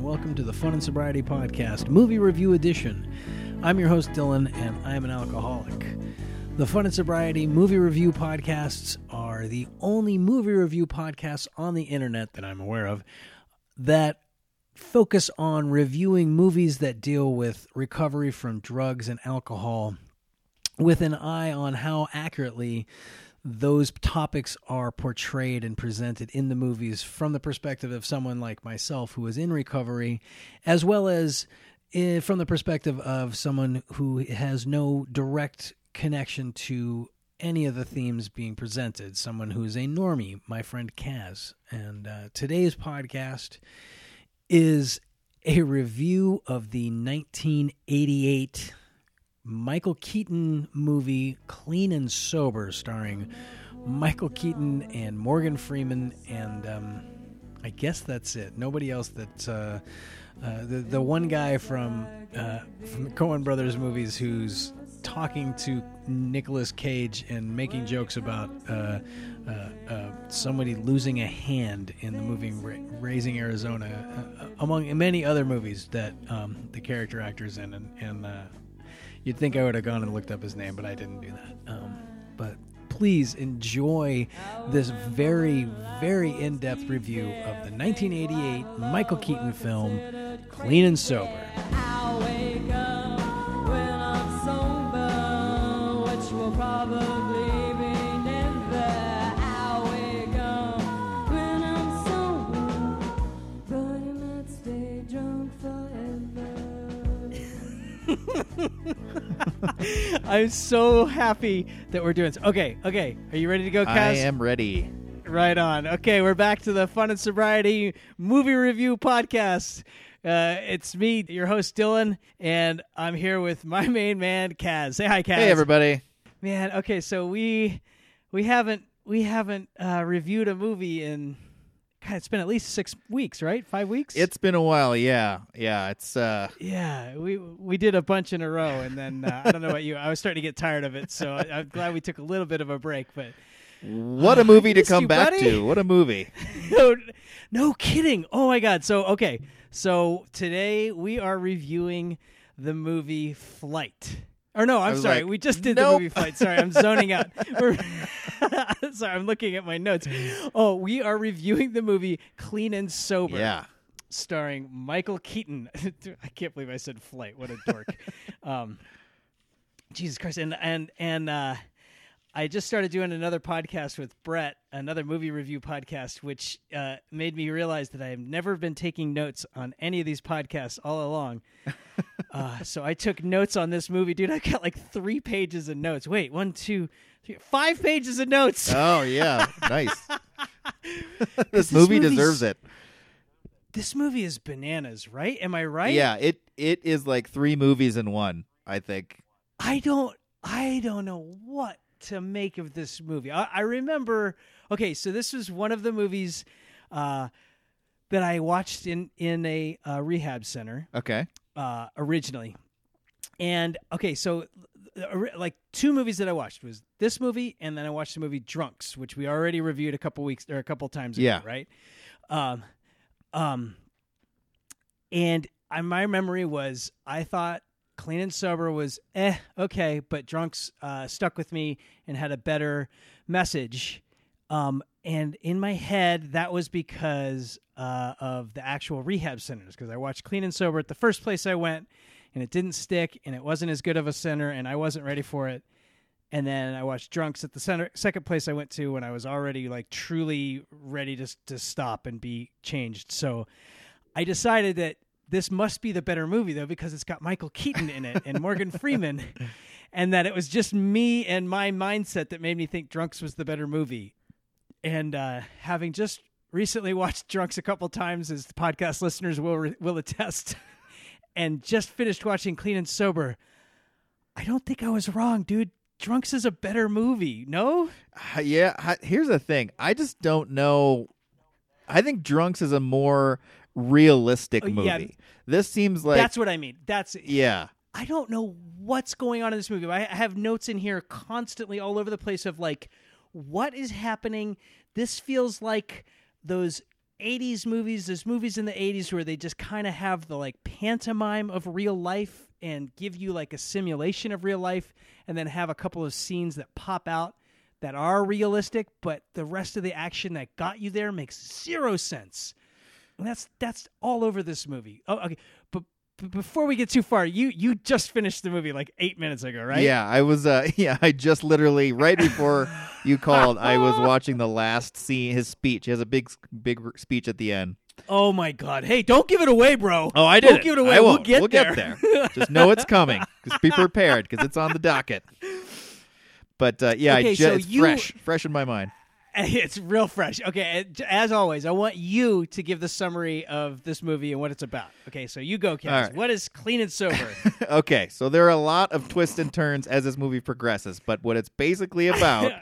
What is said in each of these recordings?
and welcome to the Fun and Sobriety Podcast, Movie Review Edition. I'm your host, Dylan, and I'm an alcoholic. The Fun and Sobriety Movie Review Podcasts are the only movie review podcasts on the internet that I'm aware of that focus on reviewing movies that deal with recovery from drugs and alcohol with an eye on how accurately those topics are portrayed and presented in the movies from the perspective of someone like myself who is in recovery, as well as eh, from the perspective of someone who has no direct connection to any of the themes being presented. Someone who is a normie, my friend Kaz. And uh, today's podcast is a review of the 1988 Michael Keaton movie Clean and Sober, starring Michael Keaton and Morgan Freeman, and um, I guess that's it. Nobody else that. Uh, uh, the the one guy from uh, from the Coen Brothers movies who's talking to Nicolas Cage and making jokes about uh, uh, uh, somebody losing a hand in the movie Ra- Raising Arizona, among many other movies that um, the character actors in, and, and you'd think I would have gone and looked up his name, but I didn't do that. Um, but please enjoy this very, very in depth review of the 1988 Michael Keaton film, Clean and Sober. I I'm so happy that we're doing this. Okay, okay. Are you ready to go, Kaz? I am ready. Right on. Okay, we're back to the Fun and Sobriety Movie Review Podcast. Uh, it's me, your host Dylan, and I'm here with my main man, Kaz. Say hi, Kaz. Hey, everybody. Man, okay, so we we haven't we haven't uh, reviewed a movie in it's been at least six weeks, right? Five weeks. It's been a while. Yeah, yeah. It's uh, yeah, we we did a bunch in a row, and then uh, I don't know about you. I was starting to get tired of it, so I, I'm glad we took a little bit of a break. But what a movie to come you, back buddy. to. What a movie. no, no kidding. Oh my god. So okay, so today we are reviewing the movie Flight. Or no, I'm sorry. like, we just did the movie Flight. Sorry, I'm zoning out. Sorry, I'm looking at my notes. Oh, we are reviewing the movie Clean and Sober. Yeah. starring Michael Keaton. I can't believe I said flight. What a dork. um, Jesus Christ. And and and uh, I just started doing another podcast with Brett, another movie review podcast, which uh, made me realize that I have never been taking notes on any of these podcasts all along. uh, so I took notes on this movie, dude. I got like three pages of notes. Wait, one, two, three, five pages of notes. Oh yeah. nice. this this movie deserves it. this movie is bananas, right? Am I right? Yeah. It it is like three movies in one. I think. I don't I don't know what to make of this movie. I, I remember okay, so this was one of the movies uh, that I watched in in a uh, rehab center Okay. uh, originally. And okay, so like two movies that I watched was this movie, and then I watched the movie Drunks, which we already reviewed a couple weeks or a couple times ago, Yeah. right? Um, um, and I, my memory was I thought Clean and Sober was eh okay, but Drunks uh, stuck with me and had a better message. Um, and in my head, that was because uh, of the actual rehab centers. Because I watched Clean and Sober at the first place I went, and it didn't stick, and it wasn't as good of a center, and I wasn't ready for it. And then I watched Drunks at the center, second place I went to when I was already like truly ready to to stop and be changed. So I decided that this must be the better movie though because it's got Michael Keaton in it and Morgan Freeman, and that it was just me and my mindset that made me think Drunks was the better movie. And uh, having just recently watched Drunks a couple times, as the podcast listeners will re- will attest, and just finished watching Clean and Sober, I don't think I was wrong, dude. Drunks is a better movie. No, Uh, yeah. Here's the thing. I just don't know. I think Drunks is a more realistic Oh, movie. yeah. This seems like that's what I mean. That's yeah. I don't know what's going on in this movie. I I have notes in here constantly all over the place of like what is happening. This feels like those 80s movies, those movies in the 80s where they just kind of have the like pantomime of real life and give you like a simulation of real life and then have a couple of scenes that pop out that are realistic, but the rest of the action that got you there makes zero sense. And that's that's all over this movie. Oh, okay. But, before we get too far, you you just finished the movie like 8 minutes ago, right? Yeah, I was. Uh, yeah, I just literally right before you called, I was watching the last scene. His speech. He has a big, big speech at the end. Oh my god. Hey, don't give it away, bro. Oh, I did. Don't give it away. I We'll get we'll there. get there. Just know it's coming. Just be prepared because it's on the docket. But uh, yeah, Okay, I ju- so it's you- fresh, fresh in my mind. It's real fresh. Okay, as always, I want you to give the summary of this movie and what it's about. Okay, so you go, Kaz. Right. What is Clean and Sober? okay, so there are a lot of twists and turns as this movie progresses, but what it's basically about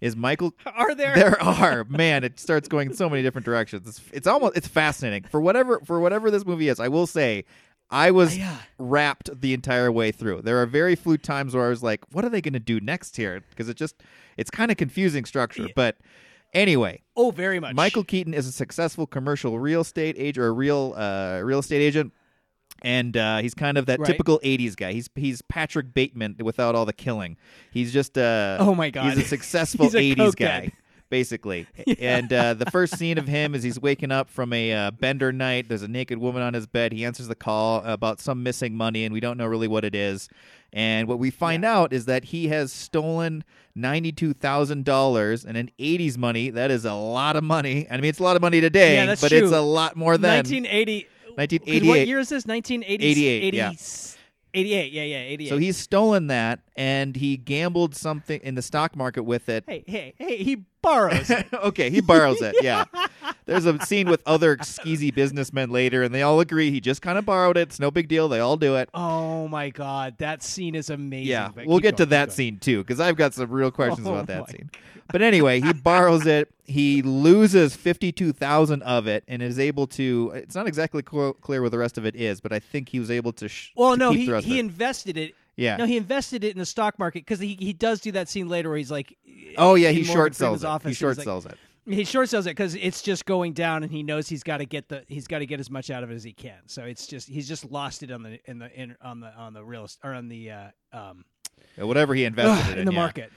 is Michael. Are there? There are man, it starts going in so many different directions. It's, it's almost it's fascinating for whatever for whatever this movie is. I will say, I was Yeah. wrapped the entire way through. There are very few times where I was like, "What are they going to do next here?" Because it just it's kind of confusing structure. But anyway, Oh, very much. Michael Keaton is a successful commercial real estate agent or real uh, real estate agent. And uh, he's kind of that Right. typical '80s guy. He's he's Patrick Bateman without all the killing. He's just uh, Oh my God. he's a successful He's a '80s cokehead. guy, basically. And uh, the first scene of him is he's waking up from a uh, bender night. There's a naked woman on his bed. He answers the call about some missing money, and we don't know really what it is. And what we find out is that he has stolen ninety-two thousand dollars, and in '80s money, that is a lot of money. I mean, it's a lot of money today, Yeah, but true. it's a lot more than 1980. 1988. What year is this? 1980. 88, yeah. 88. Yeah, yeah, 88. So he's stolen that, and he gambled something in the stock market with it. Hey, hey, hey! He borrows. okay, he borrows it. Yeah. There's a scene with other skeezy businessmen later, and they all agree he just kind of borrowed it. It's no big deal. They all do it. oh my god, that scene is amazing. Yeah, but we'll get going, to that scene too, because I've got some real questions Oh about that scene. But anyway, he borrows it. He loses fifty-two thousand of it, and is able to. It's not exactly cl- clear what the rest of it is, but I think he was able to. Sh- Well, to no, he he invested it. Yeah. No, he invested it in the stock market because he he does do that scene later where he's like, Oh yeah, he short sells it. office, He short he's like- sells it. He short sells it because it's just going down, and he knows he's got to get the he's got to get as much out of it as he can. So it's just he's just lost it on the in the in, on the on the real or on the uh, um Uh, Whatever he invested it in in the yeah. market.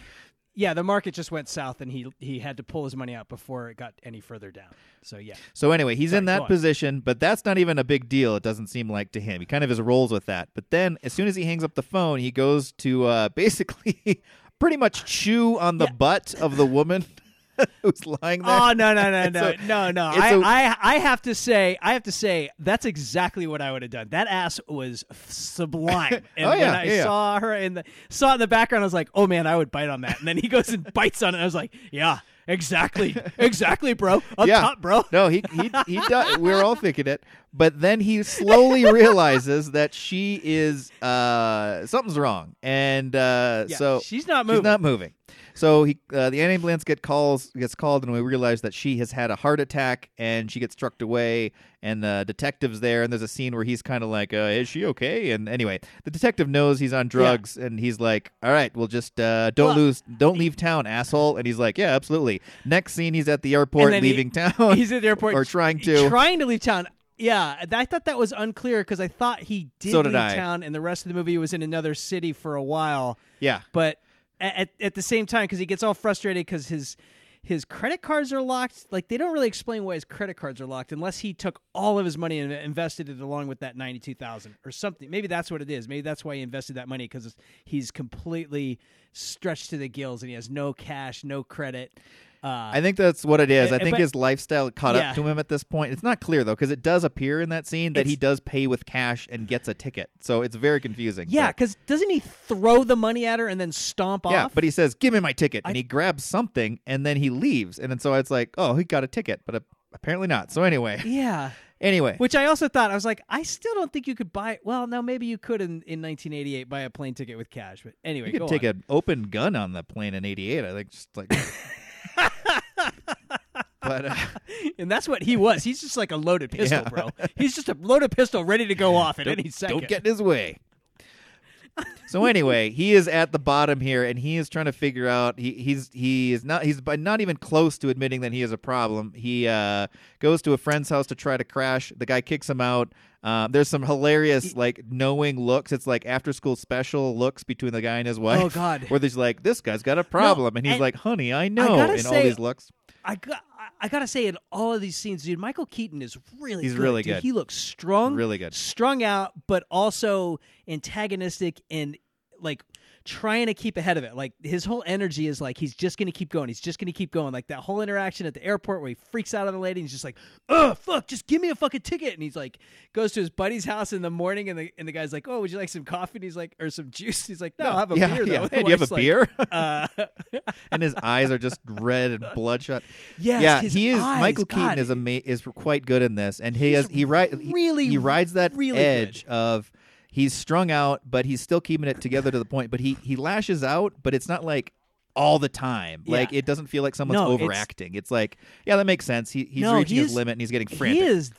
Yeah, the market just went south, and he he had to pull his money out before it got any further down. So yeah, So anyway, he's Sorry, in that position, but that's not even a big deal. It doesn't seem like to him. He kind of is rolls with that. But then, as soon as he hangs up the phone, he goes to uh, basically pretty much chew on the Yeah. butt of the woman who's lying there. Oh no no no no a- no no! I, a- I I have to say I have to say that's exactly what I would have done. That ass was sublime. And Oh, when yeah, I yeah, yeah. saw her in the saw it in the background, I was like, oh man, I would bite on that. And then he goes and bites on it. I was like, yeah, exactly, exactly, bro. Up yeah, top, bro. No, he he he does. We're all thinking it, but then he slowly realizes that she is uh something's wrong, and uh Yeah, so she's not moving. She's not moving. So he, uh, the ambulance get calls gets called, and we realize that she has had a heart attack, and she gets struck away. And the detective's there, and there's a scene where he's kind of like, uh, "Is she okay?" And anyway, the detective knows he's on drugs, and he's like, "All right, we'll just uh, don't Well- lose, don't leave town, asshole." And he's like, "Yeah, absolutely." Next scene, he's at the airport, then he- leaving town. He's at the airport or trying to. trying to leave town. Yeah, I thought that was unclear because I thought he did So did leave I. town, and the rest of the movie was in another city for a while. yeah, but at at the same time because he gets all frustrated because his his credit cards are locked. Like they don't really explain why his credit cards are locked unless he took all of his money and invested it along with that 92000 or something. Maybe that's what it is. Maybe that's why he invested that money because he's completely stretched to the gills and he has no cash no credit uh, I think that's what it is. Uh, I think but- his lifestyle caught Yeah. up to him at this point. It's not clear though, because it does appear in that scene that he does pay with cash and gets a ticket. So it's very confusing. yeah because doesn't he throw the money at her and then stomp yeah. off But he says, "Give me my ticket," and I- he grabs something, and then he leaves. And then so it's like, oh, he got a ticket, but apparently not. So anyway, yeah anyway, Which I also thought I was like, I still don't think you could buy. Well, no, maybe you could in, in 1988 buy a plane ticket with cash. But anyway, you could go take on. an open gun on the plane in '88. I think just like. but uh, and that's what he was. He's just like a loaded pistol, Yeah. bro. He's just a loaded pistol ready to go off at don't, any second. don't get in his way. So anyway, he is at the bottom here, and he is trying to figure out. He he's he is not he's not even close to admitting that he has a problem. He uh, goes to a friend's house to try to crash. The guy kicks him out. Um, there's some hilarious like knowing looks. It's like after school special looks between the guy and his wife. Oh, God. Where there's like this guy's got a problem, and he's and like, "Honey, I know." gotta and all these looks. I got. I gotta say, in all of these scenes, dude, Michael Keaton is really He's good, really dude. good. He looks strong, Really good. strung out, but also antagonistic and like trying to keep ahead of it. Like his whole energy is like he's just gonna keep going. He's just gonna keep going. Like that whole interaction at the airport where he freaks out on the lady and he's just like, "Oh fuck, just give me a fucking ticket." And he's like, goes to his buddy's house in the morning, and the and the guy's like, "Oh, would you like some coffee?" And he's like, or some juice. He's like, "No, I'll have a yeah, beer yeah. though." Do you have a like, beer? uh, and his eyes are just red and bloodshot. Yes, yeah, his he is. eyes, Michael God. Keaton is ama- is quite good in this, and he He's has he ride really, he rides that really edge good. of he's strung out, but he's still keeping it together to the point. But he he lashes out, but it's not like all the time. Yeah. Like it doesn't feel like someone's No, overacting. It's, like yeah, that makes sense. He he's No, reaching his limit and he's getting frantic. He is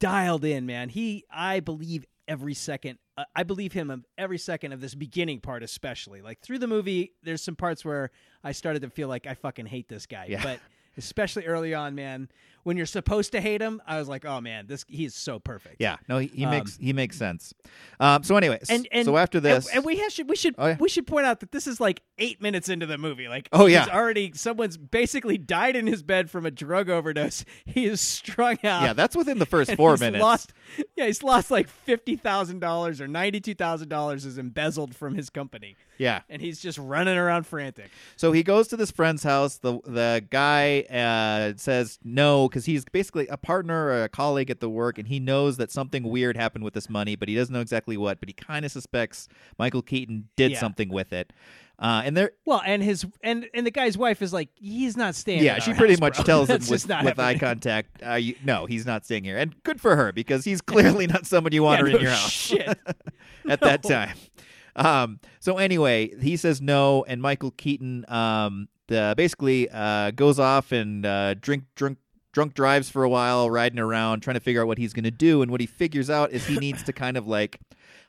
dialed in, man. He, I believe every second. Uh, I believe him of every second of this beginning part, especially. Like through the movie, there's some parts where I started to feel like I fucking hate this guy. Yeah. But especially early on, man, when you're supposed to hate him, I was like, oh man, this he's so perfect. yeah, no, he, he Um, makes he makes sense. Um, so, anyways, And, and so after this, and, and we have, should we should Oh, yeah. we should point out that this is like eight minutes into the movie. Like, Oh, yeah. he's already someone's basically died in his bed from a drug overdose. He is strung out. yeah, that's within the first four he's minutes. Lost, yeah, he's lost like fifty thousand dollars or ninety two thousand dollars is embezzled from his company, yeah, and he's just running around frantic. So he goes to this friend's house. The the guy uh, says no because he's basically a partner or a colleague at the work, and he knows that something weird happened with this money, but he doesn't know exactly what. But he kind of suspects Michael Keaton did Yeah. something with it. Uh, and there, Well, and his and and the guy's wife is like, he's not staying. yeah, she pretty house, much bro. tells him with, with eye contact, uh, you, no, he's not staying here. And good for her because he's clearly not someone you want Yeah, her no in your house. Shit. at that time. Um, so anyway, he says no, and Michael Keaton um, the, basically uh, goes off and uh, drink drunk drunk drives for a while, riding around, trying to figure out what he's going to do. And what he figures out is he needs to kind of like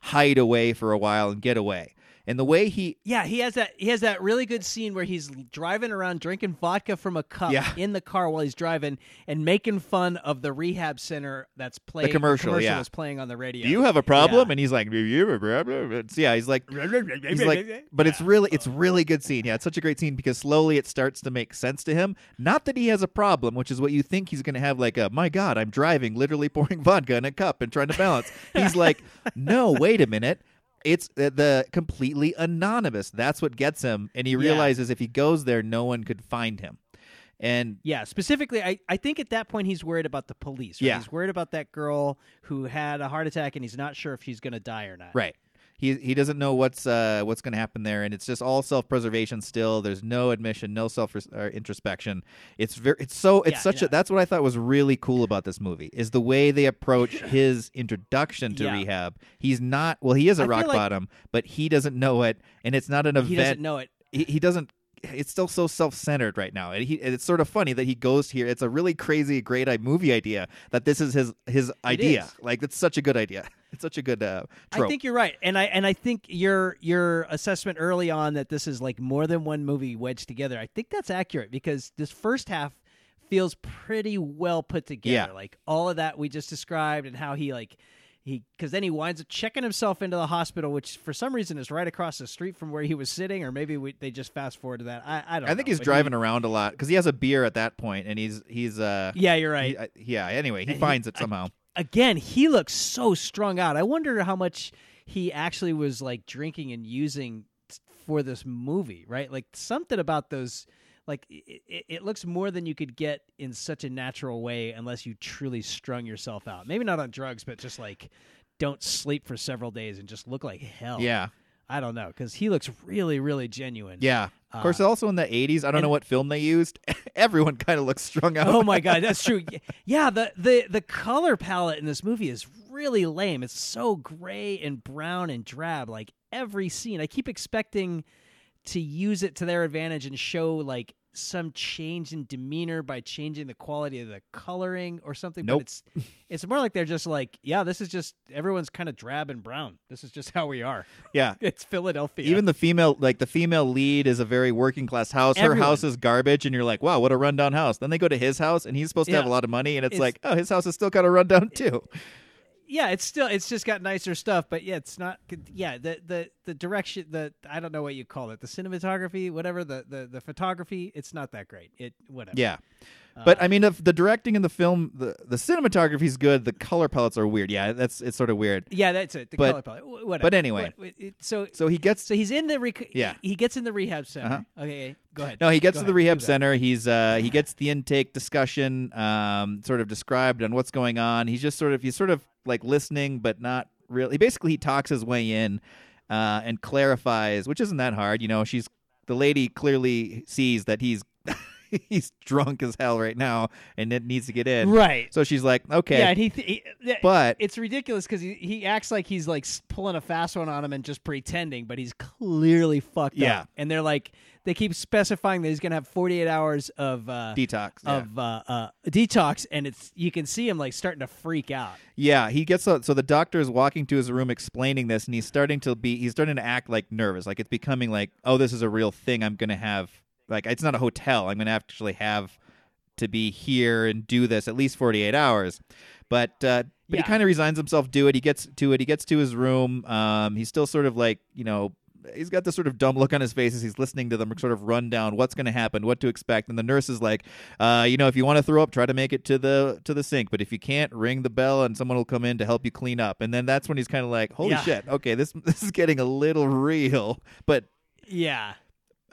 hide away for a while and get away. And the way he Yeah, he has that. He has that really good scene where he's driving around drinking vodka from a cup Yeah. in the car while he's driving and making fun of the rehab center that's playing. the commercial, yeah. is playing on the radio. do you have a problem? Yeah. And he's like, you have a problem?" It's- yeah, he's like, He's like, but it's really, it's really good scene. Yeah, it's such a great scene because slowly it starts to make sense to him. Not that he has a problem, which is what you think he's going to have. Like, a, my God, I'm driving, literally pouring vodka in a cup and trying to balance. He's like, no, wait a minute. It's the, the completely anonymous. That's what gets him, and he Yeah. realizes if he goes there, no one could find him. And Yeah, specifically, I, I think at that point he's worried about the police. Right? Yeah. He's worried about that girl who had a heart attack and he's not sure if she's going to die or not. Right. He he doesn't know what's uh what's going to happen there, and it's just all self preservation. Still, there's no admission, no self uh, introspection. It's very it's so it's Yeah, such yeah. a that's what I thought was really cool about this movie is the way they approach his introduction to Yeah. rehab. He's not well, he is a rock like- bottom, but he doesn't know it, and it's not an event. He doesn't know it. He, he doesn't. It's still so self-centered right now, and he. It's sort of funny that he goes here. It's a really crazy, great i- movie idea that this is his his idea. Like it's such a good idea. It's such a good uh, trope. I think you're right, and I and I think your your assessment early on that this is like more than one movie wedged together. I think that's accurate because this first half feels pretty well put together. Yeah. Like all of that we just described and how he like he because then he winds up checking himself into the hospital, which for some reason is right across the street from where he was sitting, or maybe we, they just fast forward to that. I, I don't. I think know, he's driving he- around a lot because he has a beer at that point, and he's he's uh yeah, you're right. he- I- yeah. Anyway, he he- finds it somehow. Again, he looks so strung out. I wonder how much he actually was like drinking and using for this movie, right? Like something about those, like it, it looks more than you could get in such a natural way unless you truly strung yourself out. Maybe not on drugs, but just like don't sleep for several days and just look like hell. yeah, I don't know because he looks really, really genuine. yeah. Of course, Uh, also in the '80s, I don't know what film they used. Everyone kind of looks strung out. Oh my god, that's true. Yeah, the the the color palette in this movie is really lame. It's so gray and brown and drab. Like every scene, I keep expecting to use it to their advantage and show like some change in demeanor by changing the quality of the coloring or something. Nope. But it's it's more like they're just like, yeah, this is just everyone's kind of drab and brown. This is just how we are. Yeah. It's Philadelphia. Even the female, like the female lead, is a very working class house. Her house is garbage, and you're like, "Wow, what a rundown house." Then they go to his house, and he's supposed to have a lot of money, and it's, It's- like, "Oh, his house is still kind of rundown too." Yeah, it's still it's just got nicer stuff, but yeah, it's not. Yeah, the the the direction, the I don't know what you call it, the cinematography, whatever the the the photography, it's not that great. It whatever. Yeah, Uh, but I mean, if the directing in the film, the the cinematography is good. The color palettes are weird. Yeah, that's it's sort of weird. yeah, that's it. The But- color palette, wh- whatever. but anyway. What- it- so So he gets so he's in the rec- Yeah. he, he gets in the rehab center. Uh-huh. Okay, go ahead. No, he gets Go to the ahead, rehab center. He's uh he gets the intake discussion um sort of described on what's going on. He's just sort of he's sort of like listening but not really. Basically, he talks his way in uh and clarifies, which isn't that hard. You know, she's the lady clearly sees that he's he's drunk as hell right now and it needs to get in. Right. So she's like, "Okay." Yeah, and he, th- he But- it's ridiculous because he, he acts like he's like pulling a fast one on him and just pretending, but he's clearly fucked Yeah. up. And they're like, they keep specifying that he's gonna have 48 hours of uh, Detox. Yeah. of uh, uh, detox, and it's you can see him like starting to freak out. Yeah, he gets so, so the doctor is walking to his room explaining this, and he's starting to be he's starting to act like nervous, like it's becoming like, oh, this is a real thing. I'm gonna have like it's not a hotel. I'm gonna actually have to be here and do this at least 48 hours. But uh, but Yeah. he kind of resigns himself to it. He gets to it. He gets to his room. Um, he's still sort of like you know. He's got this sort of dumb look on his face as he's listening to them sort of run down what's going to happen, what to expect, and the nurse is like, uh, you know, if you want to throw up, try to make it to the to the sink, but if you can't, ring the bell and someone will come in to help you clean up. And then that's when he's kind of like, holy Yeah. shit, okay, this this is getting a little real. But Yeah.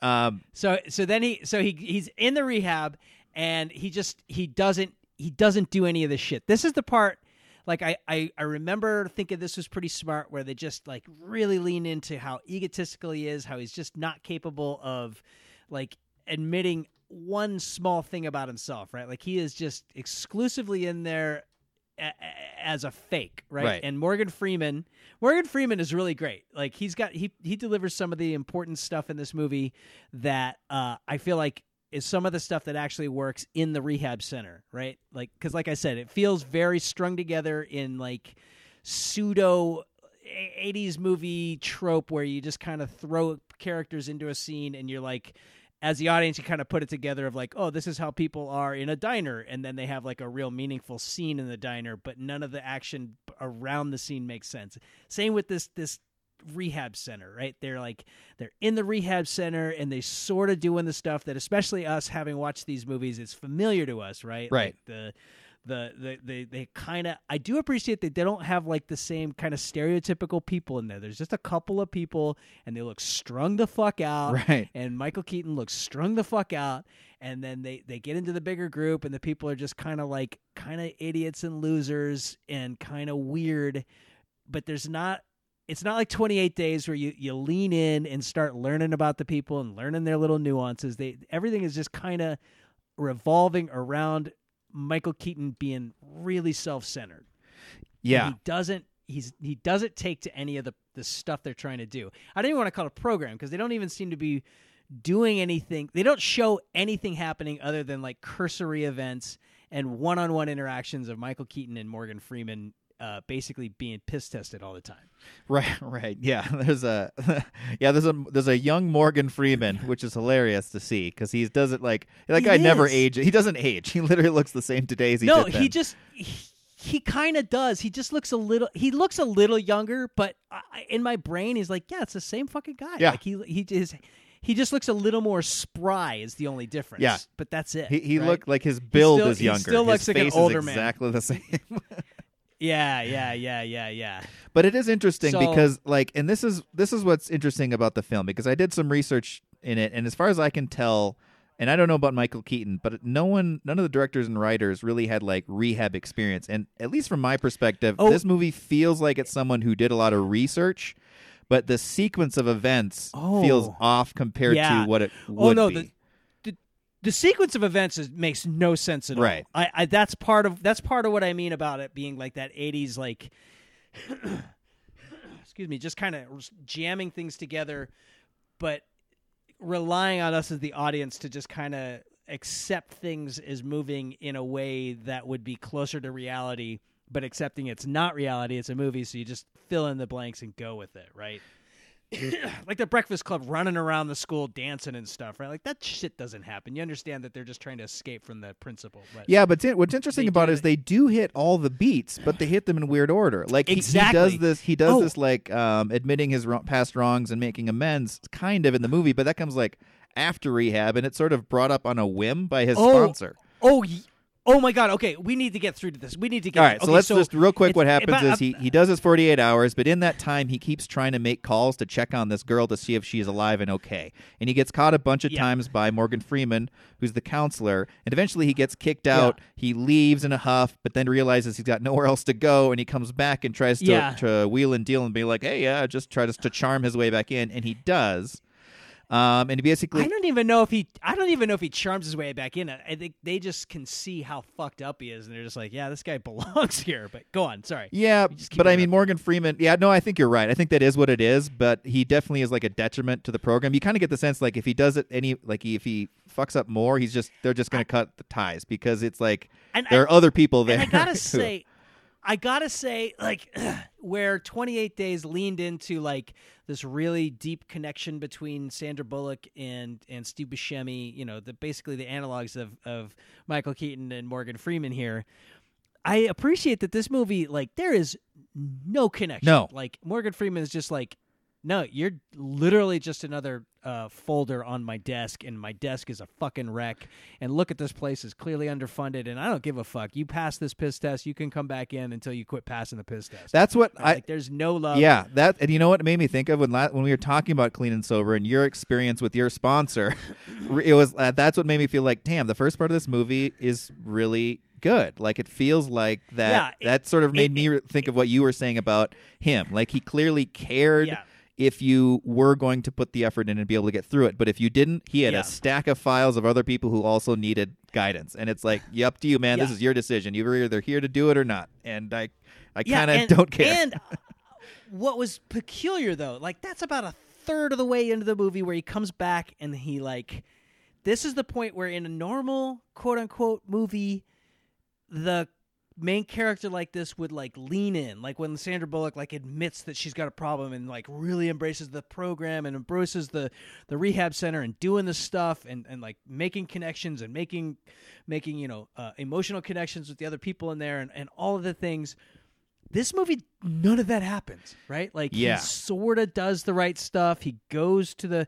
Um, So so then he so he he's in the rehab and he just he doesn't he doesn't do any of this shit. This is the part like I, I I remember thinking this was pretty smart where they just like really lean into how egotistical he is, how he's just not capable of like admitting one small thing about himself, right? Like he is just exclusively in there a- a- as a fake, right? Right. And Morgan Freeman, Morgan Freeman is really great. Like he's got he he delivers some of the important stuff in this movie that uh, I feel like is some of the stuff that actually works in the rehab center, right? Like because like I said, it feels very strung together in like pseudo. 80s movie trope where you just kind of throw characters into a scene and you're like as the audience you kind of put it together of like oh this is how people are in a diner and then they have like a real meaningful scene in the diner but none of the action around the scene makes sense. Same with this this rehab center right? They're like they're in the rehab center and they sort of doing the stuff that especially us having watched these movies is familiar to us right? Right. Like the the the they, they kind of I do appreciate that they don't have like the same kind of stereotypical people in there. There's just a couple of people and they look strung the fuck out. Right. And Michael Keaton looks strung the fuck out. And then they they get into the bigger group and the people are just kind of like kind of idiots and losers and kind of weird. But there's not it's not like 28 days where you, you lean in and start learning about the people and learning their little nuances. They everything is just kind of revolving around Michael Keaton being really self-centered. yeah, he doesn't he's he doesn't take to any of the the stuff they're trying to do. I don't even want to call it a program because they don't even seem to be doing anything. They don't show anything happening other than like cursory events and one-on-one interactions of Michael Keaton and Morgan Freeman uh, basically being piss tested all the time. right, right. Yeah, there's a yeah, there's a there's a young Morgan Freeman, which is hilarious to see because he does it like that He guy never is. ages. He doesn't age. He literally looks the same today as he no, did he then. just he, he kind of does. He just looks a little. He looks a little younger, but I, in my brain, he's like, yeah, it's the same fucking guy. Yeah. like he he is. He just looks a little more spry. Is the only difference. Yeah. but that's it. He, he right? looked like his build still- is he younger. still his looks like an older man. exactly the same. Yeah, yeah, yeah, yeah, yeah. But it is interesting So- because like and this is this is what's interesting about the film because I did some research in it and as far as I can tell and I don't know about Michael Keaton, but no one none of the directors and writers really had like rehab experience. And at least from my perspective, Oh. this movie feels like it's someone who did a lot of research, but the sequence of events Oh. feels off compared Yeah. to what it oh, would oh no, be. the, the sequence of events is, makes no sense at Right. all. I, I that's part of that's part of what I mean about it being like that '80s like, excuse me, just kind of jamming things together, but relying on us as the audience to just kind of accept things as moving in a way that would be closer to reality, but accepting it's not reality, it's a movie, so you just fill in the blanks and go with it, right? like the Breakfast Club running around the school dancing and stuff, right? Like that shit doesn't happen. You understand that they're just trying to escape from the principal. But Yeah, but t- what's interesting about it is they do hit all the beats, but they hit them in weird order. Like he- he, does this, he does Oh. this like um, admitting his wrong, past wrongs and making amends, kind of in the movie, but that comes like after rehab, and it's sort of brought up on a whim by his Oh, sponsor. Oh, oh my God. Okay, we need to get through to this. We need to get. All right, okay, so let's just real quick. What happens is he, he does his 48 hours, but in that time he keeps trying to make calls to check on this girl to see if she's alive and okay. And he gets caught a bunch of Yeah. times by Morgan Freeman, who's the counselor, and eventually he gets kicked out. He leaves in a huff, but then realizes he's got nowhere else to go, and he comes back and tries to, Yeah. to wheel and deal and be like, "Hey, yeah," just try to, to charm his way back in, and he does. Um, and he basically I don't even know if he. I don't even know if he charms his way back in. I think they just can see how fucked up he is, and they're just like, "Yeah, this guy belongs here." But go on. Sorry. Yeah, You just keep but I mean up. Morgan Freeman. Yeah, no, I think you're right. I think that is what it is, but he definitely is like a detriment to the program. You kind of get the sense like if he does it any like if he fucks up more, he's just they're just going to cut the ties because it's like And there I- are other people there. And I gotta say, I gotta say, like, where 28 Days leaned into like this really deep connection between Sandra Bullock and and Steve Buscemi, you know, the basically the analogs of of Michael Keaton and Morgan Freeman here. I appreciate that this movie, like, there is no connection. No. like Morgan Freeman is just like. No, you're literally just another uh, folder on my desk, and my desk is a fucking wreck. And look at this place is clearly underfunded, and I don't give a fuck. You pass this piss test, you can come back in until you quit passing the piss test. That's what Right? I like. There's no love. Yeah, that and you know what it made me think of when la- when we were talking about clean and sober and your experience with your sponsor, it was uh, that's what made me feel like, damn, the first part of this movie is really good. Like it feels like that. Yeah, it- that sort of made it- me re- think of what you were saying about him. Like he clearly cared. Yeah. If you were going to put the effort in and be able to get through it, but if you didn't, he had Yeah. a stack of files of other people who also needed guidance, and it's like, up to you, man. This is your decision. You're either here to do it or not." And I, I kind of don't care. And uh, what was peculiar though, like that's about a third of the way into the movie where he comes back and he like this is the point where in a normal quote unquote movie the main character like this would like lean in. Like when Sandra Bullock like admits that she's got a problem and like really embraces the program and embraces the the rehab center and doing the stuff and and like making connections and making making you know uh, emotional connections with the other people in there and, and all of the things this movie none of that happens right? Like Yeah. he sort of does the right stuff. He goes to the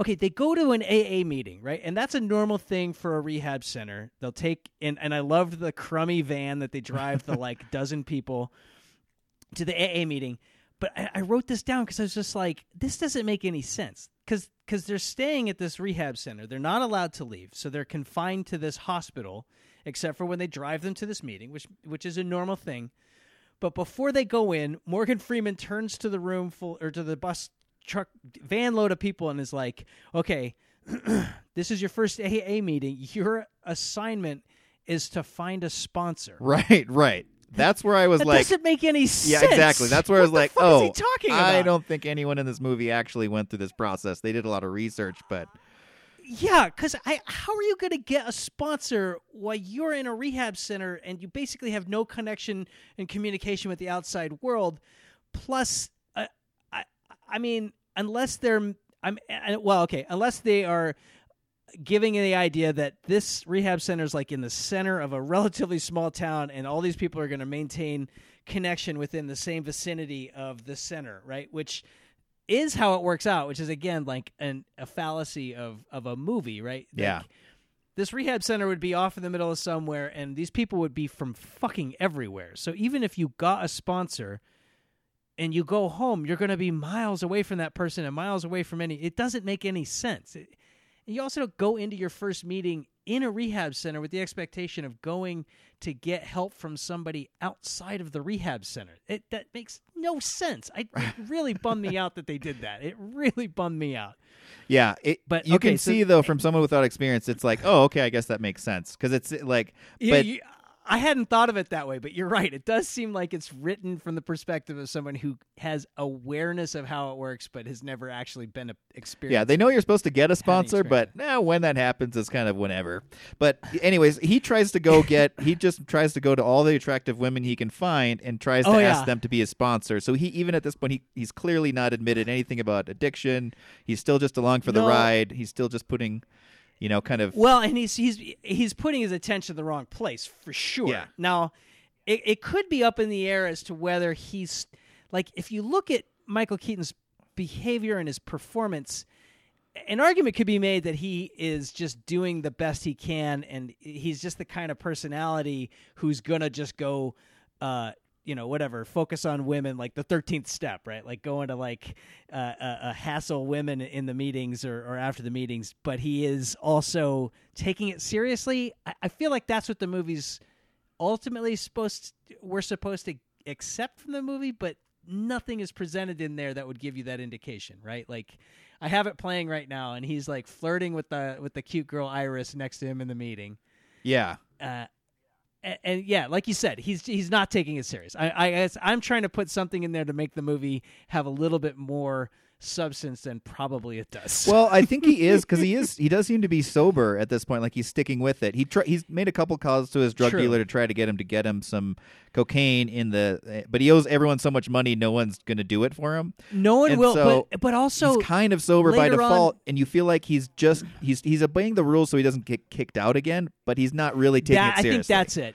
okay they go to an aa meeting right? And that's a normal thing for a rehab center. They'll take and and i loved the crummy van that they drive the like dozen people to the aa meeting. But i, I wrote this down because i was just like this doesn't make any sense. Because because they're staying at this rehab center. They're not allowed to leave so they're confined to this hospital except for when they drive them to this meeting which which is a normal thing. But before they go in, Morgan Freeman turns to the room full or to the bus truck van load of people and is like, "Okay, this is your first AA meeting. Your assignment is to find a sponsor." Right, right. That's where I was That like, doesn't make any sense. yeah, exactly. That's where I was like, oh, is he talking about? I don't think anyone in this movie actually went through this process. They did a lot of research, but Yeah, because I how are you going to get a sponsor while you're in a rehab center and you basically have no connection and communication with the outside world? Plus, uh, I I mean, unless they're I'm well, okay, unless they are giving the idea that this rehab center is like in the center of a relatively small town and all these people are going to maintain connection within the same vicinity of the center right? Which is how it works out which is again like an a fallacy of of a movie right? Like, Yeah. this rehab center would be off in the middle of somewhere and these people would be from fucking everywhere. So even if you got a sponsor and you go home you're going to be miles away from that person and miles away from any it doesn't make any sense It- and you also don't go into your first meeting in a rehab center with the expectation of going to get help from somebody outside of the rehab center. It that makes no sense. I it really bummed me out that they did that. It really bummed me out. yeah, it, But, you okay, can so- see though from someone without experience, it's like, oh, okay, I guess that makes sense because it's like, Yeah, but you- I hadn't thought of it that way, but you're right. It does seem like it's written from the perspective of someone who has awareness of how it works, but has never actually been a experience. Yeah, they know you're supposed to get a sponsor, but eh, when that happens, it's kind of whenever. But anyways, he tries to go get. he just tries to go to all the attractive women he can find and tries to Oh, ask yeah. them to be his sponsor. So he even at this point, he, he's clearly not admitted anything about addiction. He's still just along for the ride. He's still just putting, you know, kind of. Well, and he's he's he's putting his attention in the wrong place for sure. Yeah. Now, it, it could be up in the air as to whether he's like if you look at Michael Keaton's behavior and his performance, an argument could be made that he is just doing the best he can, and he's just the kind of personality who's gonna just go. Uh, you know, whatever. Focus on women, like the thirteenth step, right? Like going to like uh, uh, uh, hassle women in the meetings or, or after the meetings. But he is also taking it seriously. I, I feel like that's what the movie's ultimately supposed. we're supposed to accept from the movie, but nothing is presented in there that would give you that indication, right? Like. I have it playing right now, and he's like flirting with the with the cute girl Iris next to him in the meeting Yeah, uh, and, and yeah, like you said, he's he's not taking it serious. I, I I'm trying to put something in there to make the movie have a little bit more substance than probably it does. Well, I think he is because he is. He does seem to be sober at this point. Like he's sticking with it. He he's made a couple calls to his drug True. dealer to try to get him to get him some cocaine in the. Eh, but he owes everyone so much money, no one's going to do it for him. no one and will, so but but also he's kind of sober by later on- default, and you feel like he's just he's he's obeying the rules so he doesn't get kicked out again. But he's not really taking that, it I think that's it.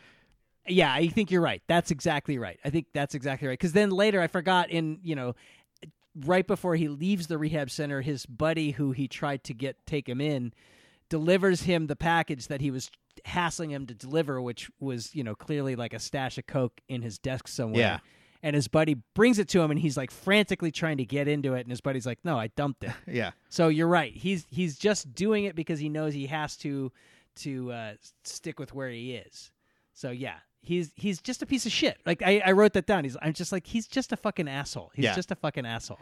Yeah, I think you're right. That's exactly right. I think that's exactly right. Because then later, I forgot in you know, right before he leaves the rehab center, his buddy who he tried to get take him in delivers him the package that he was hassling him to deliver, which was you know clearly like a stash of coke in his desk somewhere. Yeah. And his buddy brings it to him, and he's like frantically trying to get into it, and his buddy's like, "No, I dumped it." yeah. So you're right. He's he's just doing it because he knows he has to to uh, stick with where he is. So yeah, he's he's just a piece of shit. Like I, I wrote that down. He's I'm just like he's just a fucking asshole. He's Yeah. just a fucking asshole.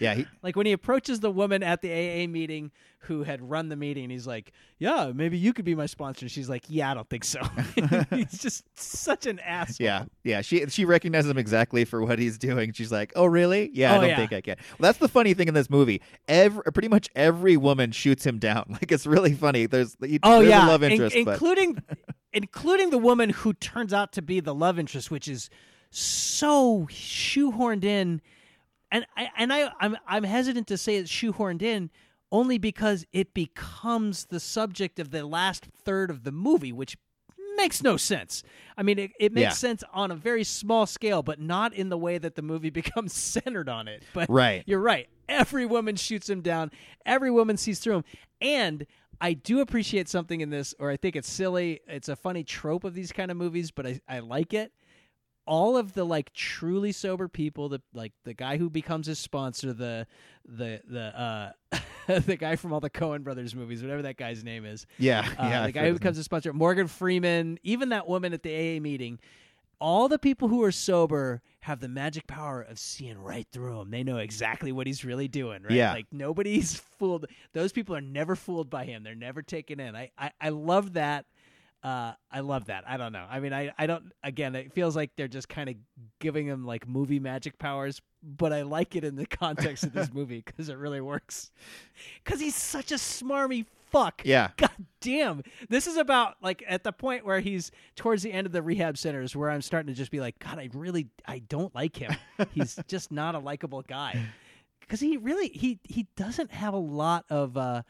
Yeah, he, Like when he approaches the woman at the AA meeting who had run the meeting, he's like, "Yeah, maybe you could be my sponsor." She's like, "Yeah, I don't think so." he's just such an asshole. yeah, yeah. She she recognizes him exactly for what he's doing. She's like, "Oh, really? Yeah, I Oh, don't yeah. think I can." Well, that's the funny thing in this movie. Every pretty much every woman shoots him down. Like it's really funny. There's he, Oh there's yeah, a love In- interest, but including including the woman who turns out to be the love interest, which is so shoehorned in, and I and I I'm I'm hesitant to say it's shoehorned in only because it becomes the subject of the last third of the movie, which makes no sense. I mean, it, it makes Yeah. sense on a very small scale, but not in the way that the movie becomes centered on it. But Right. you're right. Every woman shoots him down. Every woman sees through him. And I do appreciate something in this, or I think it's silly. It's a funny trope of these kind of movies, but I, I like it. All of the like truly sober people, the like the guy who becomes his sponsor, the the the uh the guy from all the Coen brothers movies, whatever that guy's name is. yeah, Uh, yeah. The guy who becomes a sponsor, Morgan Freeman, even that woman at the AA meeting. All the people who are sober have the magic power of seeing right through him. They know exactly what he's really doing, right? Yeah. Like nobody's fooled. Those people are never fooled by him. They're never taken in. I I, I love that. Uh, I love that. I don't know. I mean, I, I don't. Again, it feels like they're just kind of giving him like movie magic powers, but I like it in the context of this movie because it really works. Because he's such a smarmy fuck. Yeah. God damn. This is about like at the point where he's towards the end of the rehab centers where I'm starting to just be like, God, I really I don't like him. he's just not a likable guy. Because he really he he doesn't have a lot of uh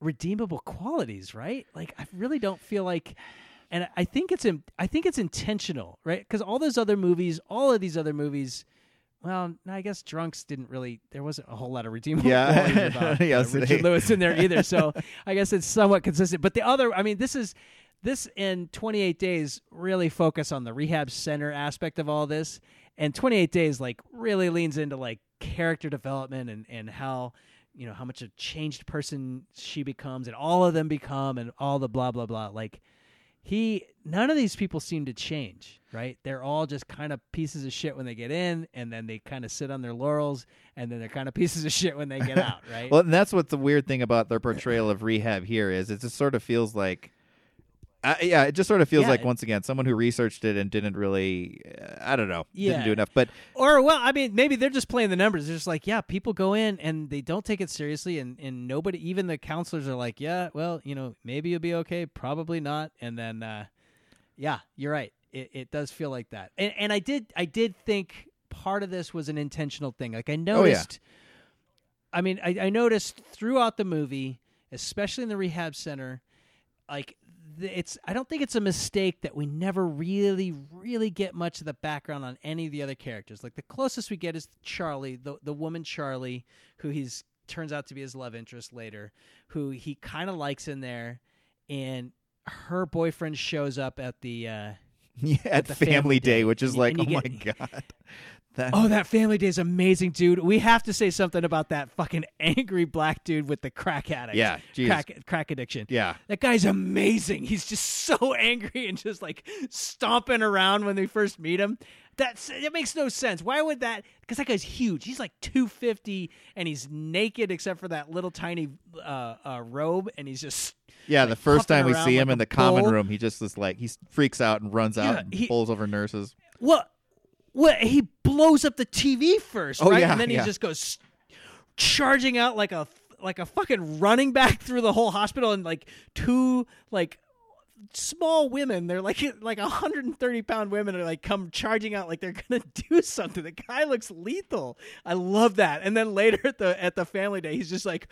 redeemable qualities, right? Like I really don't feel like and I think it's in, I think it's intentional, right? Because all those other movies, all of these other movies, well, I guess Drunks didn't really. There wasn't a whole lot of redeemable Yeah. about uh, Richard Lewis in there either. So I guess it's somewhat consistent. But the other, I mean, this is this in 28 days really focus on the rehab center aspect of all this, and 28 days like really leans into like character development and and how you know how much a changed person she becomes and all of them become and all the blah blah blah like he none of these people seem to change right? They're all just kind of pieces of shit when they get in and then they kind of sit on their laurels and then they're kind of pieces of shit when they get out right? Well, and that's what's the weird thing about their portrayal of rehab here is it just sort of feels like Uh, yeah, it just sort of feels Yeah, like it- once again someone who researched it and didn't really, uh, I don't know, Yeah. didn't do enough. But Or well, I mean, maybe they're just playing the numbers. They're just like, yeah, people go in and they don't take it seriously, and and nobody, even the counselors are like, yeah, well, you know, maybe you'll be okay, probably not, and then, uh, yeah, you're right. It it does feel like that, and and I did I did think part of this was an intentional thing. Like I noticed, I mean, I, I noticed throughout the movie, especially in the rehab center, like it's I don't think it's a mistake that we never really really get much of the background on any of the other characters. Like the closest we get is Charlie, the the woman Charlie, who he's turns out to be his love interest later, who he kind of likes in there, and her boyfriend shows up at the. Uh, yeah, at the Family, Family Day, Day, which is and like, and oh you my god, that Oh, that Family Day is amazing, dude. We have to say something about that fucking angry black dude with the crack addict. Yeah, jeez. crack crack addiction. yeah, That guy's amazing. He's just so angry and just like stomping around when they first meet him. That's it makes no sense. Why would that? Because that guy's huge. He's like two fifty and he's naked except for that little tiny uh, uh, robe, and he's just yeah. the first time we see him like in the common room, he just is like he freaks out and runs out Yeah, and he- pulls over nurses. what? What? He blows up the TV first, Oh, right? yeah, and then he yeah. just goes charging out like a like a fucking running back through the whole hospital, and like two like small women they're like like 130 pound women are like come charging out like they're gonna do something the guy looks lethal i love that and then later at the at the family day he's just like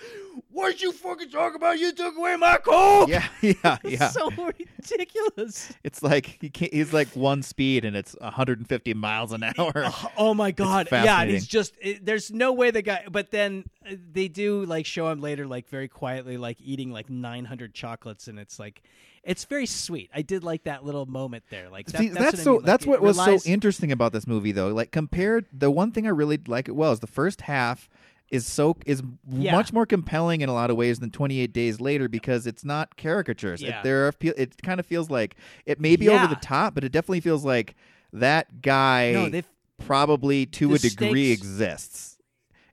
what you fucking talk about you took away my coke Yeah, yeah, It's yeah. so ridiculous It's like he can't, he's like one speed and it's 150 miles an hour. Oh, oh my god! Yeah, and it's just it, there's no way the guy. But then they do like show him later, like very quietly, like eating like 900 chocolates, and it's like it's very sweet. I did like that little moment there. Like that, See, that's, that's, what I so. mean, like, that's it what was so interesting about this movie, though. Like compared, the one thing I really like it well is the first half is so is Yeah. much more compelling in a lot of ways than 28 Days Later because it's not caricatures. It, Yeah. there are it kind of feels like it may be over the top, but it definitely feels like that guy No, probably to the a degree stakes- exists.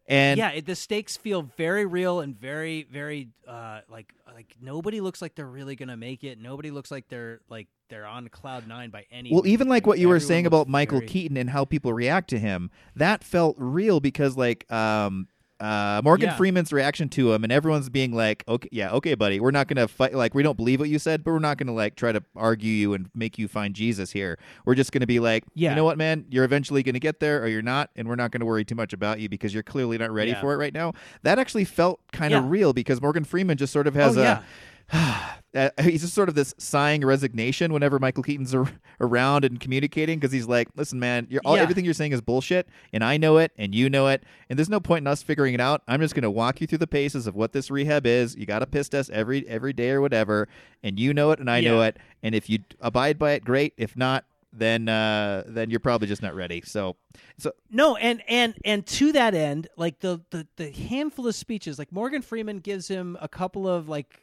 And yeah, it, the stakes feel very real and very, very uh, like like nobody looks like they're really gonna make it. Nobody looks like they're like they're on cloud nine by any. Well, even like what you were saying about Michael very- Keaton and how people react to him, that felt real because like um uh Morgan Yeah. Freeman's reaction to him and everyone's being like, "Okay, yeah, okay, buddy. We're not to fight like we don't believe what you said, but we're not to like try to argue you and make you find Jesus here. We're just to be like, Yeah. you know what, man? You're eventually to get there or you're not, and we're not to worry too much about you because you're clearly not ready Yeah. for it right now." That actually felt kind of Yeah. real because Morgan Freeman just sort of has oh, a he's just sort of this sighing resignation whenever Michael Keaton's ar- around and communicating because he's like, "Listen, man, you're, all Yeah. everything you're saying is bullshit, and I know it, and you know it, and there's no point in us figuring it out. I'm just going to walk you through the paces of what this rehab is. You got to piss test every every day or whatever, and you know it, and I know it, and if you abide by it, great. If not, then uh, then you're probably just not ready. So, so No, and and and to that end, like the the the handful of speeches, like Morgan Freeman gives him a couple of like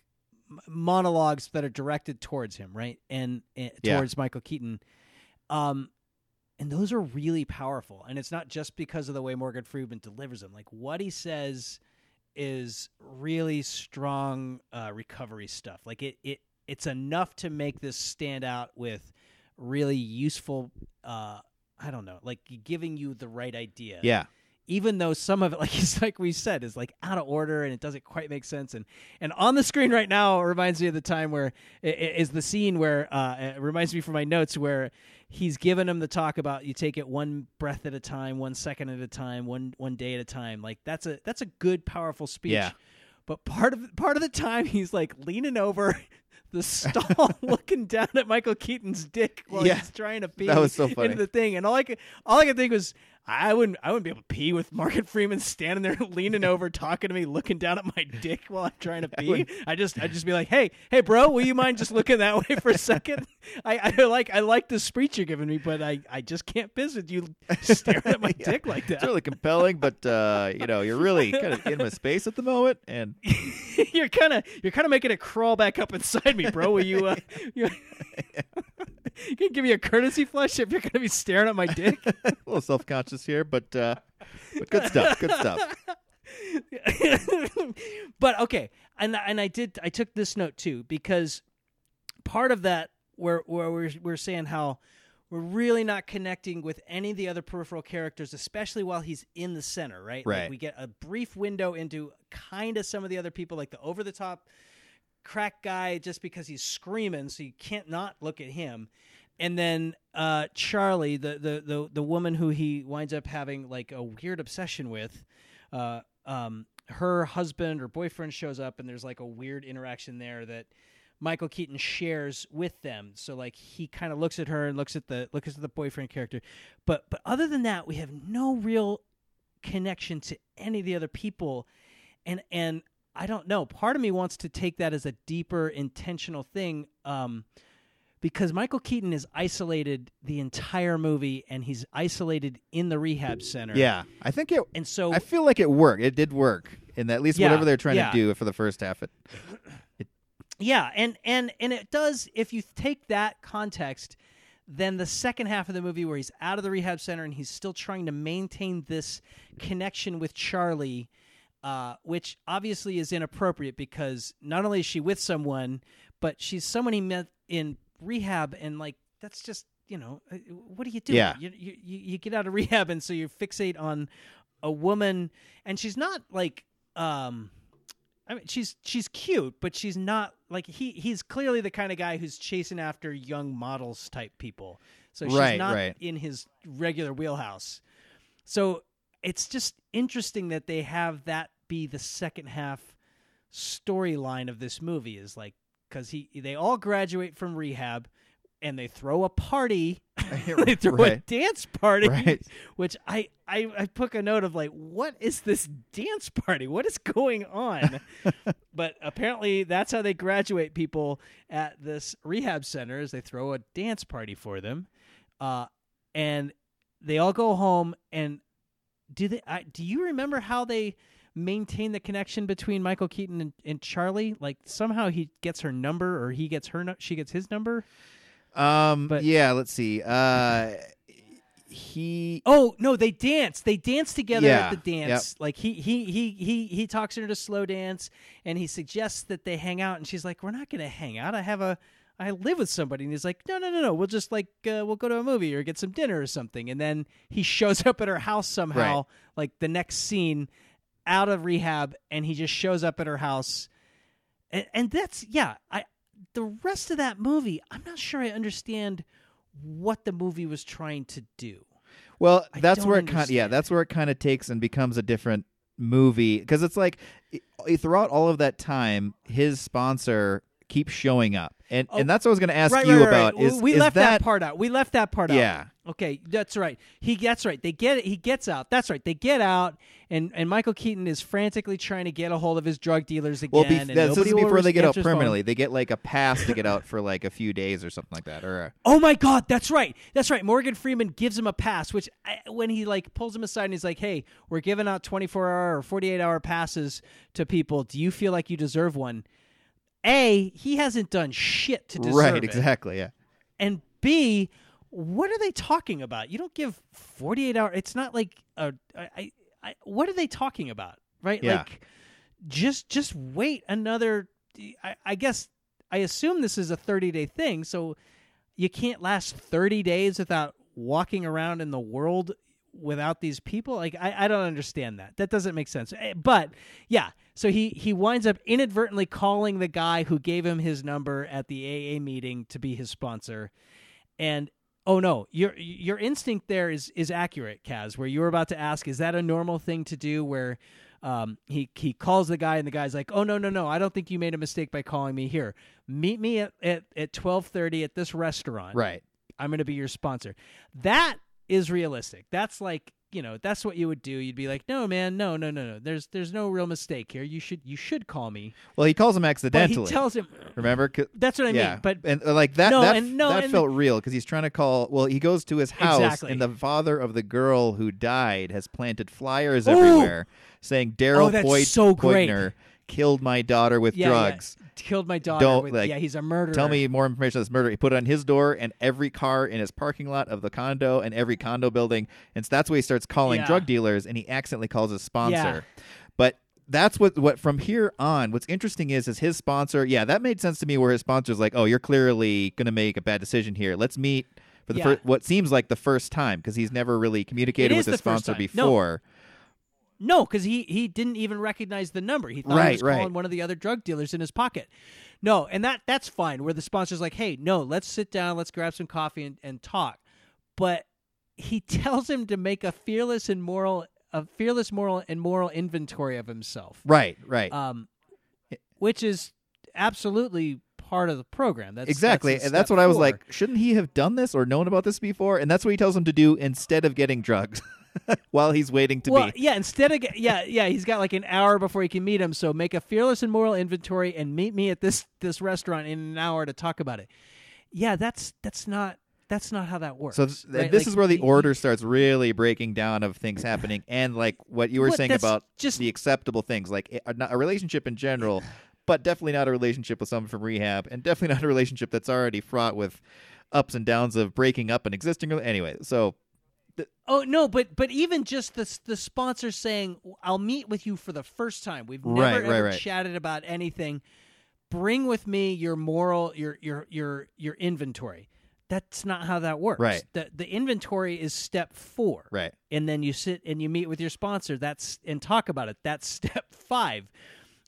monologues that are directed towards him, right, and, and Yeah. towards Michael Keaton, um, and those are really powerful. And it's not just because of the way Morgan Freeman delivers them; like what he says is really strong uh, recovery stuff. Like it it it's enough to make this stand out with really useful. Uh, I don't know, like giving you the right idea. yeah, Even though some of it, like it's like we said, is like out of order and it doesn't quite make sense. And and on the screen right now it reminds me of the time where it, it is the scene where uh, it reminds me from my notes where he's given him the talk about you take it one breath at a time, one second at a time, one one day at a time. Like that's a that's a good powerful speech. Yeah. But part of part of the time he's like leaning over the stall, looking down at Michael Keaton's dick while Yeah. he's trying to pee That was so funny. into the thing. And all I could all I could think was I wouldn't I wouldn't be able to pee with Morgan Freeman standing there leaning over, talking to me, looking down at my dick while I'm trying to pee. I just I'd just be like, Hey, hey bro, will you mind just looking that way for a second? I, I like I like the speech you're giving me, but I, I just can't piss with you staring at my Yeah. dick like that. it's really compelling, but uh, you know, you're really kind of in my space at the moment, and you're kind of you're kind of making it crawl back up inside me, bro. Will you? Uh, you, you can give me a courtesy flush if you're gonna be staring at my dick. a little self conscious here, but uh, but good stuff, good stuff. but okay, and and I did I took this note too because part of that where where we're we're saying how we're really not connecting with any of the other peripheral characters, especially while he's in the center, right? Like Right. we get a brief window into kind of some of the other people, like the over the top crack guy, just because he's screaming, so you can't not look at him. And then uh, Charlie, the, the the the woman who he winds up having like a weird obsession with, uh, um, her husband or boyfriend shows up, and there's like a weird interaction there that Michael Keaton shares with them. So like he kind of looks at her and looks at the looks at the boyfriend character, but but other than that, we have no real connection to any of the other people, and and I don't know. Part of me wants to take that as a deeper intentional thing. Um, because Michael Keaton is isolated the entire movie, and he's isolated in the rehab center. Yeah, I think it. and so I feel like it worked. It did work, and at least Yeah, whatever they're trying yeah. to do for the first half, it Yeah, and and and it does. If you take that context, then the second half of the movie, where he's out of the rehab center and he's still trying to maintain this connection with Charlie, uh, which obviously is inappropriate because not only is she with someone, but she's someone he met in rehab, and like that's just you know uh, what do you do? Yeah. you, you you you get out of rehab, and so you fixate on a woman, and she's not like um. I mean, she's she's cute, but she's not like he. He's clearly the kind of guy who's chasing after young models type people. So she's Right, not right. in his regular wheelhouse. So it's just interesting that they have that be the second half storyline of this movie is like because he they all graduate from rehab and they throw a party. They throw a dance party Right. which I, I i took a note of like what is this dance party? What is going on? But apparently that's how they graduate people at this rehab center is they throw a dance party for them uh, and they all go home and do they I, do you remember how they maintain the connection between michael keaton and, and charlie like somehow he gets her number or he gets her she gets his number Um. But- yeah. Let's see. Uh. He. Oh no, they dance. They dance together Yeah, at the dance. Like he he he he he talks her to slow dance, and he suggests that they hang out. And she's like, "We're not going to hang out. I have a I live with somebody." And he's like, "No, no, no, no. We'll just like uh, we'll go to a movie or get some dinner or something." And then he shows up at her house somehow, Right. like the next scene, out of rehab, and he just shows up at her house, and and that's yeah. I the rest of that movie, I'm not sure I understand what the movie was trying to do. Well, that's where it kind. Yeah, that's where it kind of takes and becomes a different movie because it's like throughout all of that time, his sponsor keeps showing up, and Oh, and that's what I was going to ask right, you right, about. right. Is we is left that, part out. We left that part out. Yeah. Okay, that's right. He that's right. They get he gets out. That's right. They get out, and and Michael Keaton is frantically trying to get a hold of his drug dealers again. Well, be, and that's, this nobody will before they get out his phone. permanently. They get like a pass to get out for like a few days or something like that, or a, Oh my God, that's right. That's right. Morgan Freeman gives him a pass, which I, when he like pulls him aside and he's like, "Hey, we're giving out 24 hour or 48 hour passes to people. Do you feel like you deserve one?" A, he hasn't done shit to deserve right, it. exactly, yeah. and B, what are they talking about? You don't give 48 hour. It's not like a, I, I, what are they talking about? Right? Yeah. Like just just wait another I, I guess I assume this is a 30 day thing, so you can't last 30 days without walking around in the world without these people like I, I don't understand that. That doesn't make sense. Eh, but yeah so he he winds up inadvertently calling the guy who gave him his number at the aa meeting to be his sponsor. And oh no your your instinct there is is accurate kaz where you were about to ask is that a normal thing to do where um, he he calls the guy and the guy's like oh no no no i don't think you made a mistake by calling me here. Meet me at at, at 12.30 at this restaurant. Right. I'm going to be your sponsor. That is realistic. That's like, you know, that's what you would do. You'd be like, "No, man, no, no, no, no. There's there's no real mistake here. You should you should call me." Well, he calls him accidentally. he tells him remember That's what I yeah, mean. But and uh, like that, No, that, and- no, that felt real because he's trying to call. Well, he goes to his house, Exactly. and the father of the girl who died has planted flyers Ooh! everywhere saying Daryl Oh, Boyd so. Killed my daughter with yeah, drugs. Killed my daughter. Don't, with, like, yeah, he's a murderer. Tell me more information on this murder. He put it on his door and every car in his parking lot of the condo and every condo building. And so that's why he starts calling Yeah. drug dealers and he accidentally calls his sponsor. Yeah. But that's what what from here on. What's interesting is is his sponsor. Yeah, that made sense to me. Where his sponsor's like, oh, you're clearly going to make a bad decision here. Let's meet for the Yeah. first, what seems like the first time because he's never really communicated with his sponsor before. No, because he he didn't even recognize the number. He thought Right, he was right. calling one of the other drug dealers in his pocket. No, and that that's fine. Where the sponsor's like, "Hey, no, let's sit down, let's grab some coffee and, and talk." But he tells him to make a fearless and moral, a fearless moral and moral inventory of himself, Right, right. um, which is absolutely part of the program. That's exactly. That's and that's what I was like, shouldn't he have done this or known about this before? And that's what he tells him to do instead of getting drugs while he's waiting to well, be. yeah. Instead of yeah, yeah, he's got like an hour before he can meet him. So make a fearless and moral inventory and meet me at this this restaurant in an hour to talk about it. Yeah, that's that's not that's not how that works. So th- right? this Like, is where the order starts really breaking down of things happening, and like what you were What, saying about just- the acceptable things, like eh, uh, a, a relationship in general, but definitely not a relationship with someone from rehab, and definitely not a relationship that's already fraught with ups and downs of breaking up an existing. Anyway, so Oh no, but but even just the the sponsor saying, "I'll meet with you for the first time. We've never Right, right, ever right. chatted about anything. Bring with me your moral, your your your your inventory." That's not how that works. Right. The the inventory is step four. right, and then you sit and you meet with your sponsor that's and talk about it that's step five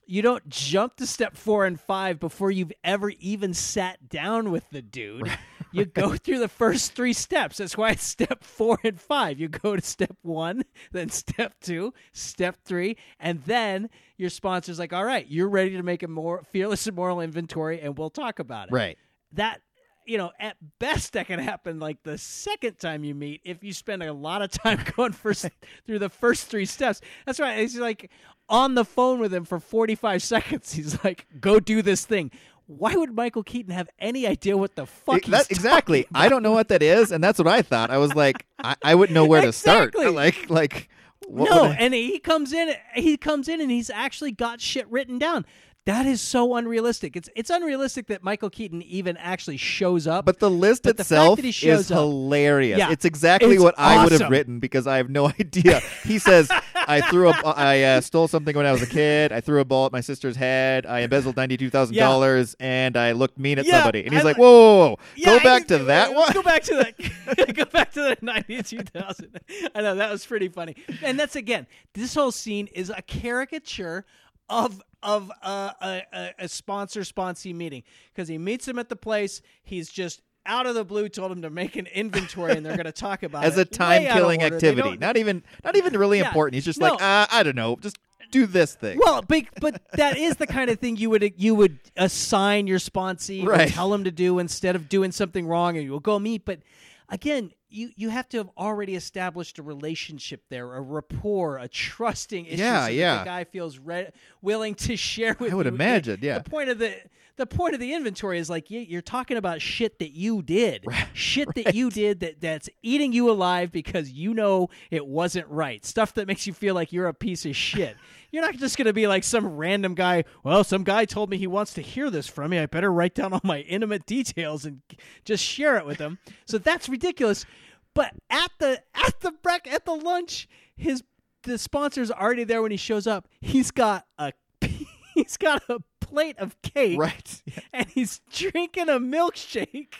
you don't jump to step four and five before you've ever even sat down with the dude you go through the first three steps. That's why it's step four and five. You go to step one then step two step three and then your sponsor's like all right you're ready to make a more fearless and moral inventory and we'll talk about it. Right. that you know at best that can happen like the second time you meet if you spend a lot of time going first through the first three steps. That's right he's like on the phone with him for 45 seconds. He's like go do this thing why would michael keaton have any idea what the fuck It- that- he's exactly. I don't know what that is, and that's what I thought. I was like, I, I wouldn't know where to start. Like, like what no, I- and he comes in. He comes in, and he's actually got shit written down. That is so unrealistic. It's it's unrealistic that Michael Keaton even actually shows up. But the list But the itself that he shows is up- hilarious. Yeah, it's exactly it's what I would have written because I have no idea. He says, "I threw a, I uh, stole something when I was a kid. I threw a ball at my sister's head. I embezzled ninety two thousand dollars, and I looked mean at Yeah, somebody." And he's I like, li- "Whoa, whoa, whoa. Yeah, go back to that one." Go back to that. go back to the ninety two thousand. I know that was pretty funny. And that's again, this whole scene is a caricature of of a, a a sponsor sponsee meeting because he meets him at the place. He's just. Out of the blue, told him to make an inventory, and they're going to talk about As it. a Way out of time-killing activity, not even, not even really Yeah, important. He's just no. like, uh, I don't know, just do this thing. Well, but but that is the kind of thing you would you would assign your sponsee Right. tell him to do instead of doing something wrong, and you'll go meet. But again, you you have to have already established a relationship there, a rapport, a trusting issue. Yeah, so that yeah. the guy feels re- willing to share with. I would you. imagine, yeah. The point of the the point of the inventory is like you, you're talking about shit that you did, shit that you did that that's eating you alive because you know it wasn't right. Stuff that makes you feel like you're a piece of shit. You're not just going to be like some random guy. Well, some guy told me he wants to hear this from me. I better write down all my intimate details and just share it with him. So that's ridiculous. But at the at the break at the lunch, his the sponsor's already there when he shows up. He's got a he's got a plate of cake right. Yeah. and he's drinking a milkshake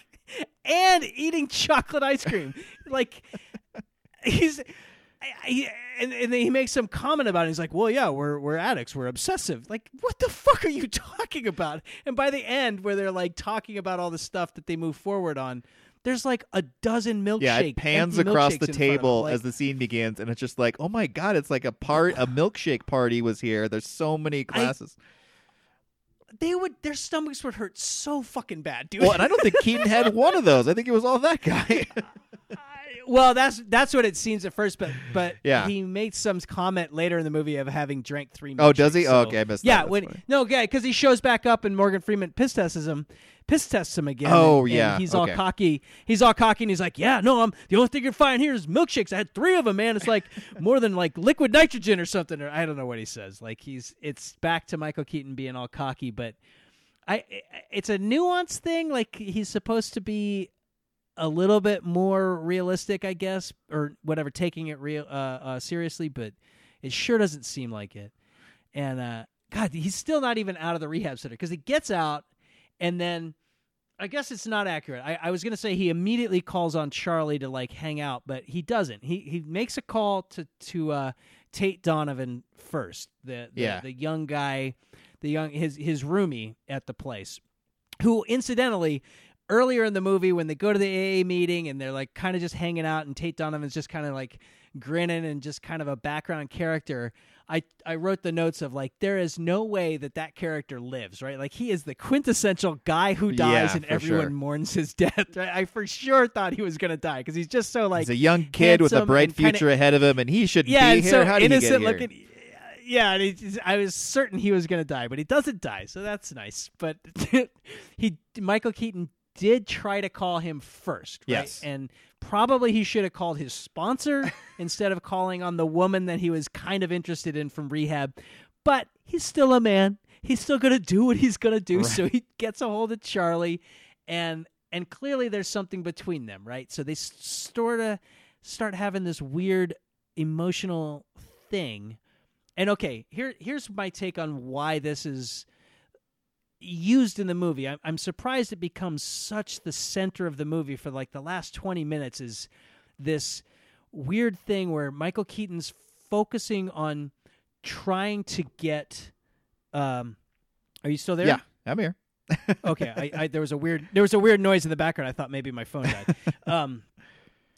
and eating chocolate ice cream. like he's he, and, and then he makes some comment about it. He's like, "Well, yeah, we're we're addicts. We're obsessive. Like, what the fuck are you talking about?" And by the end, where they're like talking about all the stuff that they move forward on, there's like a dozen milkshakes. Yeah, it pans across the in front of him. table Like, as the scene begins, and it's just like, oh my god, it's like a part, a milkshake party was here. There's so many glasses. they would their stomachs would hurt so fucking bad, dude. well, and I don't think Keaton had one of those. I think it was all that guy. Well, that's that's what it seems at first, but but Yeah. he made some comment later in the movie of having drank three. Oh, does he? milkshakes, Oh, okay, I missed that. Yeah, That's when funny. no, yeah, because he shows back up and Morgan Freeman piss tests him, piss tests him again. Oh, and- and yeah, he's okay. all cocky. He's all cocky, and he's like, "Yeah, no, I'm the only thing you're finding here is milkshakes. I had three of them, man. It's like more than like liquid nitrogen or something." Or I don't know what he says. Like he's it's back to Michael Keaton being all cocky, but I it's a nuanced thing. Like he's supposed to be a little bit more realistic, I guess, or whatever, taking it real uh, uh, seriously, but it sure doesn't seem like it. and uh, God, he's still not even out of the rehab center because he gets out, and then I guess it's not accurate. I, I was gonna say he immediately calls on Charlie to like hang out, but he doesn't. He he makes a call to to uh, Tate Donovan first, the the, Yeah. the young guy, the young his his roomie at the place, who incidentally earlier in the movie when they go to the AA meeting and they're like kind of just hanging out and Tate Donovan's just kind of like grinning and just kind of a background character. I I wrote the notes of like there is no way that that character lives, right? Like he is the quintessential guy who dies Yeah, and everyone sure. mourns his death. Right? I for sure thought he was going to die because he's just so like He's a young kid with a bright and kinda- future ahead of him, and he should yeah, be and here. so How did he innocent get here? looking. Yeah, and he, I was certain he was going to die, but he doesn't die, so that's nice. But he, Michael Keaton, did try to call him first, right? Yes. and probably he should have called his sponsor instead of calling on the woman that he was kind of interested in from rehab. But he's still a man. He's still going to do what he's going to do. So he gets a hold of Charlie, and and clearly there's something between them, right? So they sort of start having this weird emotional thing. And okay, here here's my take on why this is used in the movie. I'm, I'm surprised it becomes such the center of the movie for like the last 20 minutes is this weird thing where Michael Keaton's focusing on trying to get um are you still there? yeah, I'm here. okay I, I there was a weird there was a weird noise in the background i thought maybe my phone died um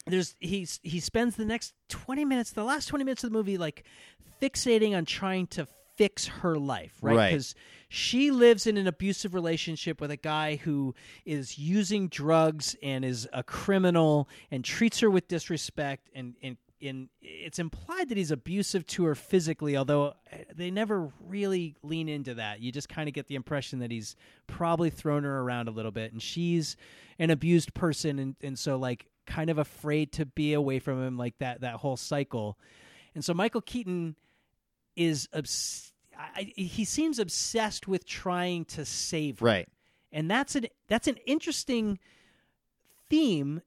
there's he's he spends the next 20 minutes the last 20 minutes of the movie like fixating on trying to fix her life right Right. because she lives in an abusive relationship with a guy who is using drugs and is a criminal and treats her with disrespect and and and it's implied that he's abusive to her physically, although uh, they never really lean into that. You just kind of get the impression that he's probably thrown her around a little bit, and she's an abused person, and, and so like kind of afraid to be away from him, like that that whole cycle. And so Michael Keaton is obs- I, he seems obsessed with trying to save her. Right. and that's an that's an interesting theme.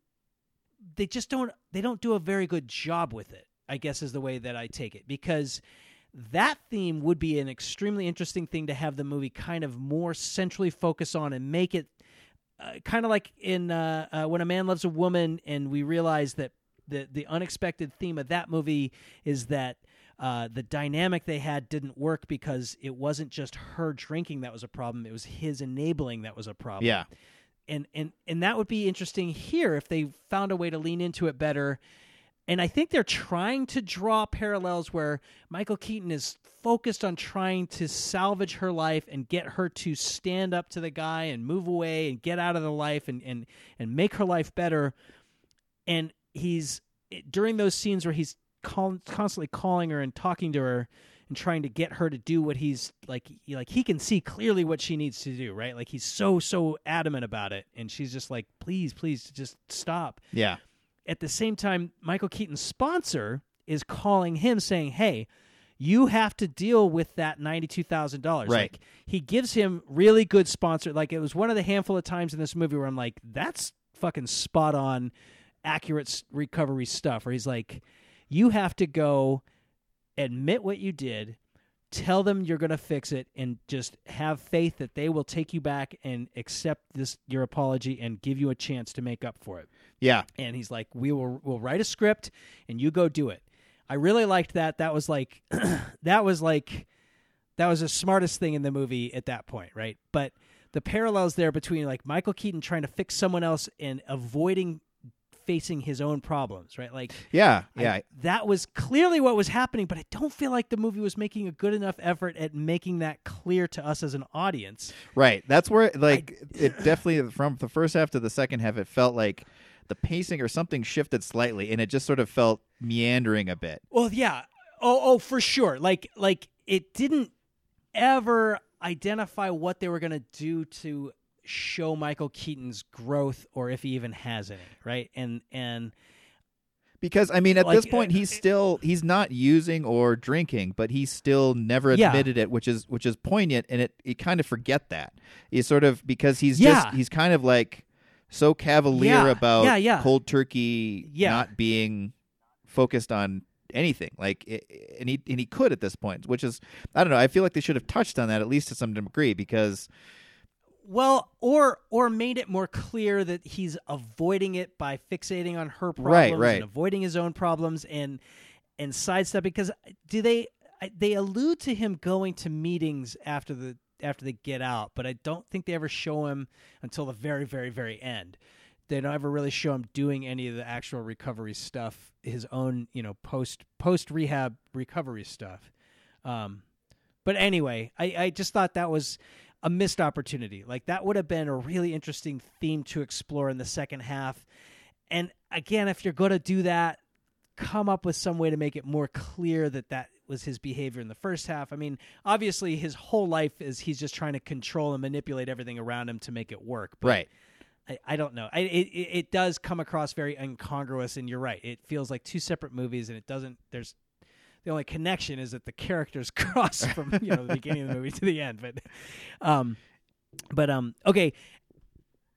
They just don't they don't do a very good job with it i guess is the way that i take it. Because that theme would be an extremely interesting thing to have the movie kind of more centrally focus on and make it uh, kind of like in uh, uh, when a man loves a woman and we realize that the the unexpected theme of that movie is that uh, the dynamic they had didn't work because it wasn't just her drinking that was a problem; it was his enabling that was a problem Yeah. and and and that would be interesting here if they found a way to lean into it better. And I think they're trying to draw parallels where Michael Keaton is focused on trying to salvage her life and get her to stand up to the guy and move away and get out of the life and and and make her life better. And he's during those scenes where he's call, constantly calling her and talking to her and trying to get her to do what he's like he- like he can see clearly what she needs to do right? Like he's so so adamant about it. And she's just like please please just stop. Yeah. at the same time michael keaton's sponsor is calling him saying hey you have to deal with that $92000 Right. like he gives him really good sponsor. Like it was one of the handful of times in this movie where i'm like that's fucking spot on accurate recovery stuff where he's like you have to go admit what you did tell them you're going to fix it and just have faith that they will take you back and accept this your apology and give you a chance to make up for it. Yeah. and he's like we will we'll write a script and you go do it. I really liked that. That was like that was like that was the smartest thing in the movie at that point right? But the parallels there between like michael keaton trying to fix someone else and avoiding facing his own problems right like Yeah. I- Yeah. that was clearly what was happening, but I don't feel like the movie was making a good enough effort at making that clear to us as an audience. Right. That's where like it definitely from the first half to the second half it felt like the pacing or something shifted slightly and it just sort of felt meandering a bit. Well, yeah. Oh, oh, for sure. Like, like it didn't ever identify what they were going to do to show Michael Keaton's growth, or if he even has any, right? And and Because I mean at Like, this point uh, he's still he's not using or drinking, but he's still never Yeah. admitted it, which is which is poignant and it you kind of forget that. He's sort of because he's Yeah. just he's kind of like so cavalier Yeah. about Yeah, yeah. cold turkey Yeah. not being focused on anything. Like, and he and he could at this point, which is I don't know. I feel like they should have touched on that at least to some degree because Well, or or made it more clear that he's avoiding it by fixating on her problems Right, right. and avoiding his own problems and and sidestepping because do they they allude to him going to meetings after the after they get out, but I don't think they ever show him until the very very very end. They don't ever really show him doing any of the actual recovery stuff, his own, you know, post post rehab recovery stuff. Um, but anyway, I, I just thought that was a missed opportunity. Like that would have been a really interesting theme to explore in the second half. And again, if you're going to do that, come up with some way to make it more clear that that was his behavior in the first half. I mean, obviously his whole life is he's just trying to control and manipulate everything around him to make it work. But right. I, I don't know. I, it it it does come across very incongruous, and you're right. It feels like two separate movies, and it doesn't. There's the only connection is that the characters cross from you know the beginning of the movie to the end. But, um, but um, okay.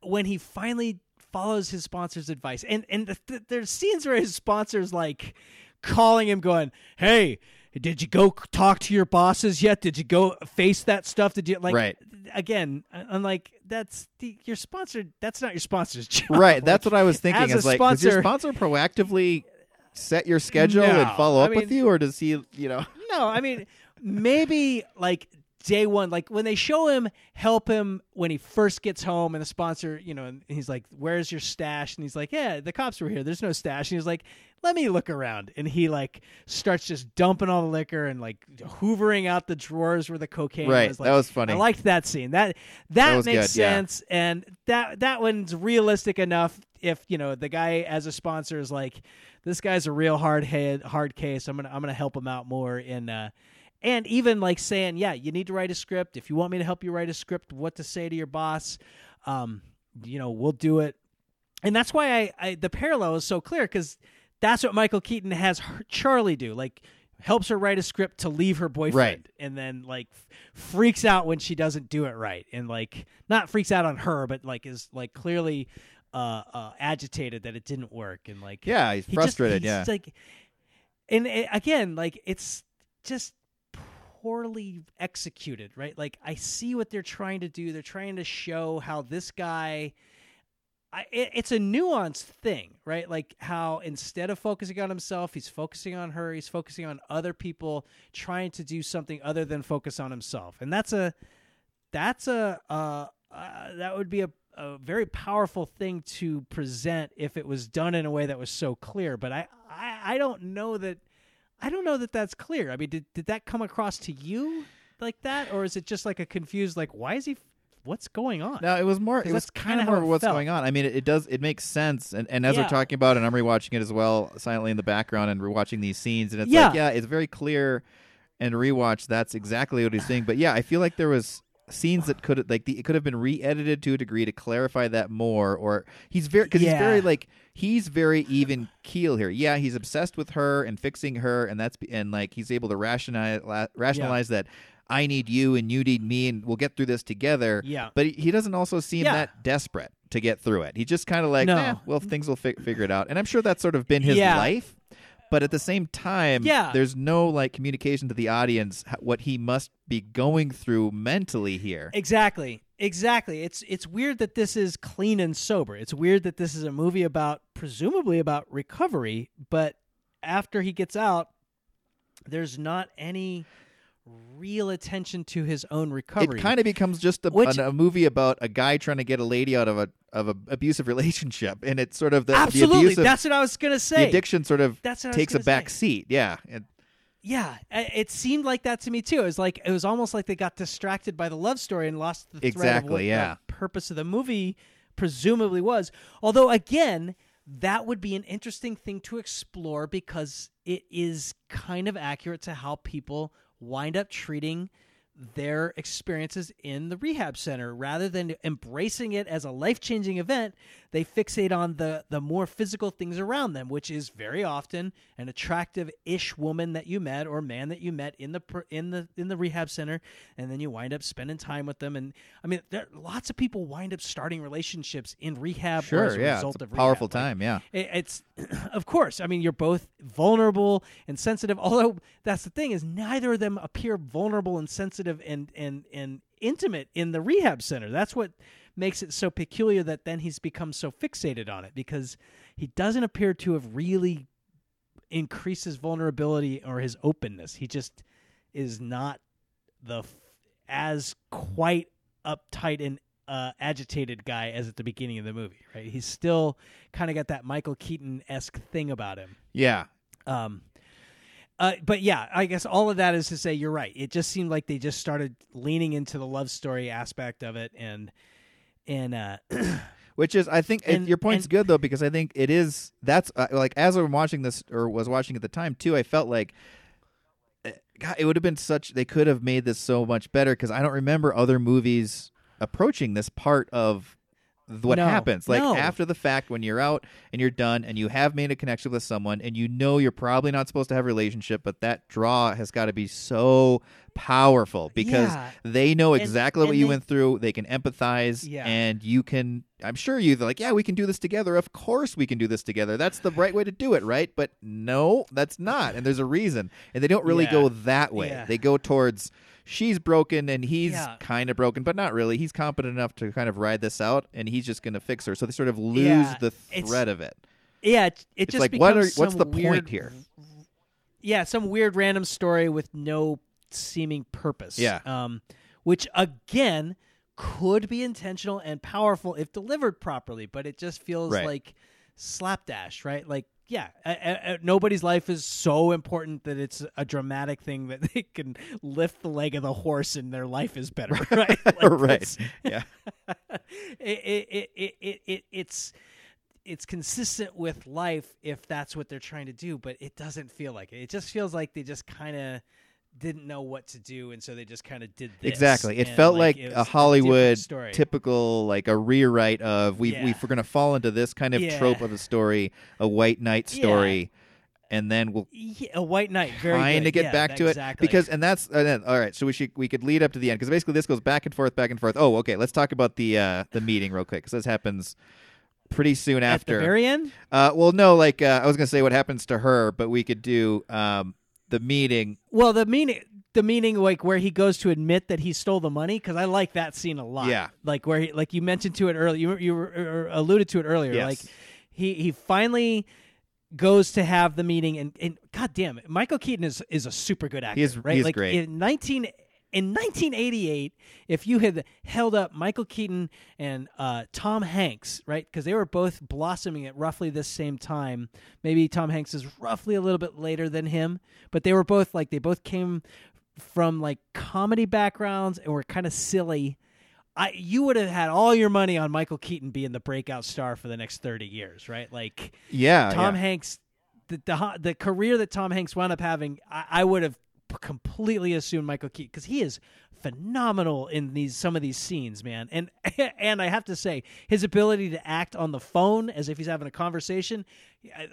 When he finally follows his sponsor's advice, and and the, th- there's scenes where his sponsor's like calling him, going, "Hey." Did you go talk to your bosses yet? Did you go face that stuff? Did you like? Right. Again, I'm like, that's the, your sponsor. That's not your sponsor's job. Right. That's Like, what I was thinking. as a Is like, does your sponsor- sponsor proactively set your schedule No, and follow I up with you, or does he, you know? No, I mean maybe like day one, like when they show him help him when he first gets home, and the sponsor, you know, and he's like, "Where's your stash?" And he's like, "Yeah, the cops were here. There's no stash." And he's like, "Let me look around." And he like starts just dumping all the liquor and like hoovering out the drawers where the cocaine Right, was. that was funny. I liked that scene. That that, That makes good, yeah. sense, and that that one's realistic enough. If you know the guy as a sponsor is like, this guy's a real hard head, hard case. I'm gonna I'm gonna help him out more in. Uh, and even like saying, yeah, you need to write a script. If you want me to help you write a script, what to say to your boss, um, you know, we'll do it. And that's why I, I the parallel is so clear because that's what Michael Keaton has her, Charlie do. Like helps her write a script to leave her boyfriend, Right. and then like f- freaks out when she doesn't do it right, and like not freaks out on her, but like is like clearly uh, uh agitated that it didn't work, and like Yeah, he's he just- frustrated. he's yeah. like, and uh, again, like it's just poorly executed, right? Like I see what they're trying to do. They're trying to show how this guy. I, it, it's a nuanced thing, right? Like how instead of focusing on himself, he's focusing on her. He's focusing on other people, trying to do something other than focus on himself, and that's a that's a uh, uh, that would be a, a very powerful thing to present if it was done in a way that was so clear. But I, I, I don't know that I don't know that that's clear. I mean, did did that come across to you like that, or is it just like a confused like why is he? What's going on? No, it was more. It was kind how more of what's felt. going on. I mean, it, it does. It makes sense. And, and as Yeah. we're talking about, and I'm rewatching it as well, silently in the background, and rewatching these scenes, and it's Yeah. like, yeah, it's very clear. And rewatch, that's exactly what he's saying. But yeah, I feel like there was scenes that could like the, it could have been re-edited to a degree to clarify that more. Or he's very because he's very like he's very even keel here. Yeah, he's obsessed with her and fixing her, and that's and like he's able to rationalize rationalize that. I need you and you need me, and we'll get through this together. Yeah. But he, he doesn't also seem Yeah. that desperate to get through it. he just kind of like, No. "Eh, well, things will fi- figure it out. And I'm sure that's sort of been his Yeah. life. But at the same time, Yeah. there's no like communication to the audience what he must be going through mentally here. Exactly. Exactly. It's it's weird that this is clean and sober. It's weird that this is a movie about presumably about recovery, but after he gets out, there's not any real attention to his own recovery. It kind of becomes just a, Which- an- a movie about a guy trying to get a lady out of a of a abusive relationship, and it's sort of the, the Absolutely. abusive, That's what I was going to say. the addiction sort of That's what I was takes a gonna back say. seat. Yeah, It- Yeah, it seemed like that to me too. It was like it was almost like they got distracted by the love story and lost the Exactly, what yeah. the purpose of the movie presumably was. Although again, that would be an interesting thing to explore because it is kind of accurate to how people wind up treating their experiences in the rehab center rather than embracing it as a life-changing event they fixate on the the more physical things around them, which is very often an attractive ish woman that you met or man that you met in the in the in the rehab center, and then you wind up spending time with them. And I mean, there lots of people wind up starting relationships in rehab or as a yeah, result of powerful rehab. Like, time. Yeah, it- it's of course i mean you're both vulnerable and sensitive although that's the thing is neither of them appear vulnerable and sensitive and and and intimate in the rehab center that's what makes it so peculiar that then he's become so fixated on it because he doesn't appear to have really increased his vulnerability or his openness he just is not the f- as quite uptight and uh, agitated guy as at the beginning of the movie, right? He's still kind of got that Michael Keaton esque thing about him. yeah. Um, uh, but yeah, I guess all of that is to say you're right. It just seemed like they just started leaning into the love story aspect of it, and and uh, Which is, I think, and, your point's and- good though because I think it is. That's uh, like as I'm watching this or was watching at the time too. I felt like, uh, God, it would have been such. They could have made this so much better because I don't remember other movies approaching this part of what No, happens. Like no. after the fact, when you're out and you're done and you have made a connection with someone and you know you're probably not supposed to have a relationship, but that draw has got to be so powerful because Yeah. they know And- exactly what and you they- went through. They can empathize, Yeah. and you can. I'm sure you they're like, yeah, we can do this together. Of course, we can do this together. That's the right way to do it, right? But no, that's not, and there's a reason. And they don't really Yeah. go that way. They go towards she's broken and he's Yeah. kind of broken, but not really. He's competent enough to kind of ride this out, and he's just going to fix her. So they sort of lose Yeah, the thread of it. yeah, it, it It's just like, what becomes are- what's the point here? Yeah, some weird random story with no seeming purpose. Yeah. um, which again could be intentional and powerful if delivered properly, but it just feels Right. like slapdash, right? Like, yeah, a, a, nobody's life is so important that it's a dramatic thing that they can lift the leg of the horse and their life is better, right? Like, right. Yeah. it, it, it, it, it, it's it's consistent with life if that's what they're trying to do, but it doesn't feel like it. It just feels like they just kind of didn't know what to do, and so they just kind of did this. Exactly. It and, felt like, it a Hollywood story. typical, like a rewrite of we Yeah. we we're going to fall into this kind of Yeah. trope of a story, a white knight Yeah. story, and then we'll Yeah, a white knight. Very good. of get Yeah, back to exactly. it because and that's then, all right. So we should we could lead up to the end because basically this goes back and forth, back and forth. Oh, okay. Let's talk about the uh the meeting real quick because this happens pretty soon at after. the very end. uh, well, no, like uh, I was going to say what happens to her, but we could do um the meeting. Well, the meaning, the meaning, like where he goes to admit that he stole the money, because I like that scene a lot. Yeah. like where he, like you mentioned to it earlier, you you were- er, alluded to it earlier. Yes. Like he he finally goes to have the meeting, and and God damn it, Michael Keaton is is a super good actor. He is- right? he is like great. in nineteen. In 1988, if you had held up Michael Keaton and uh, Tom Hanks, right, because they were both blossoming at roughly this same time. Maybe Tom Hanks is roughly a little bit later than him, but they were both like they both came from like comedy backgrounds and were kind of silly. I you would have had all your money on Michael Keaton being the breakout star for the next 30 years, right? Like Yeah, Tom yeah. Hanks the, the the career that Tom Hanks wound up having, I, I would have completely assumed Michael Keaton because he is phenomenal in these some of these scenes, man. And and I have to say, his ability to act on the phone as if he's having a conversation,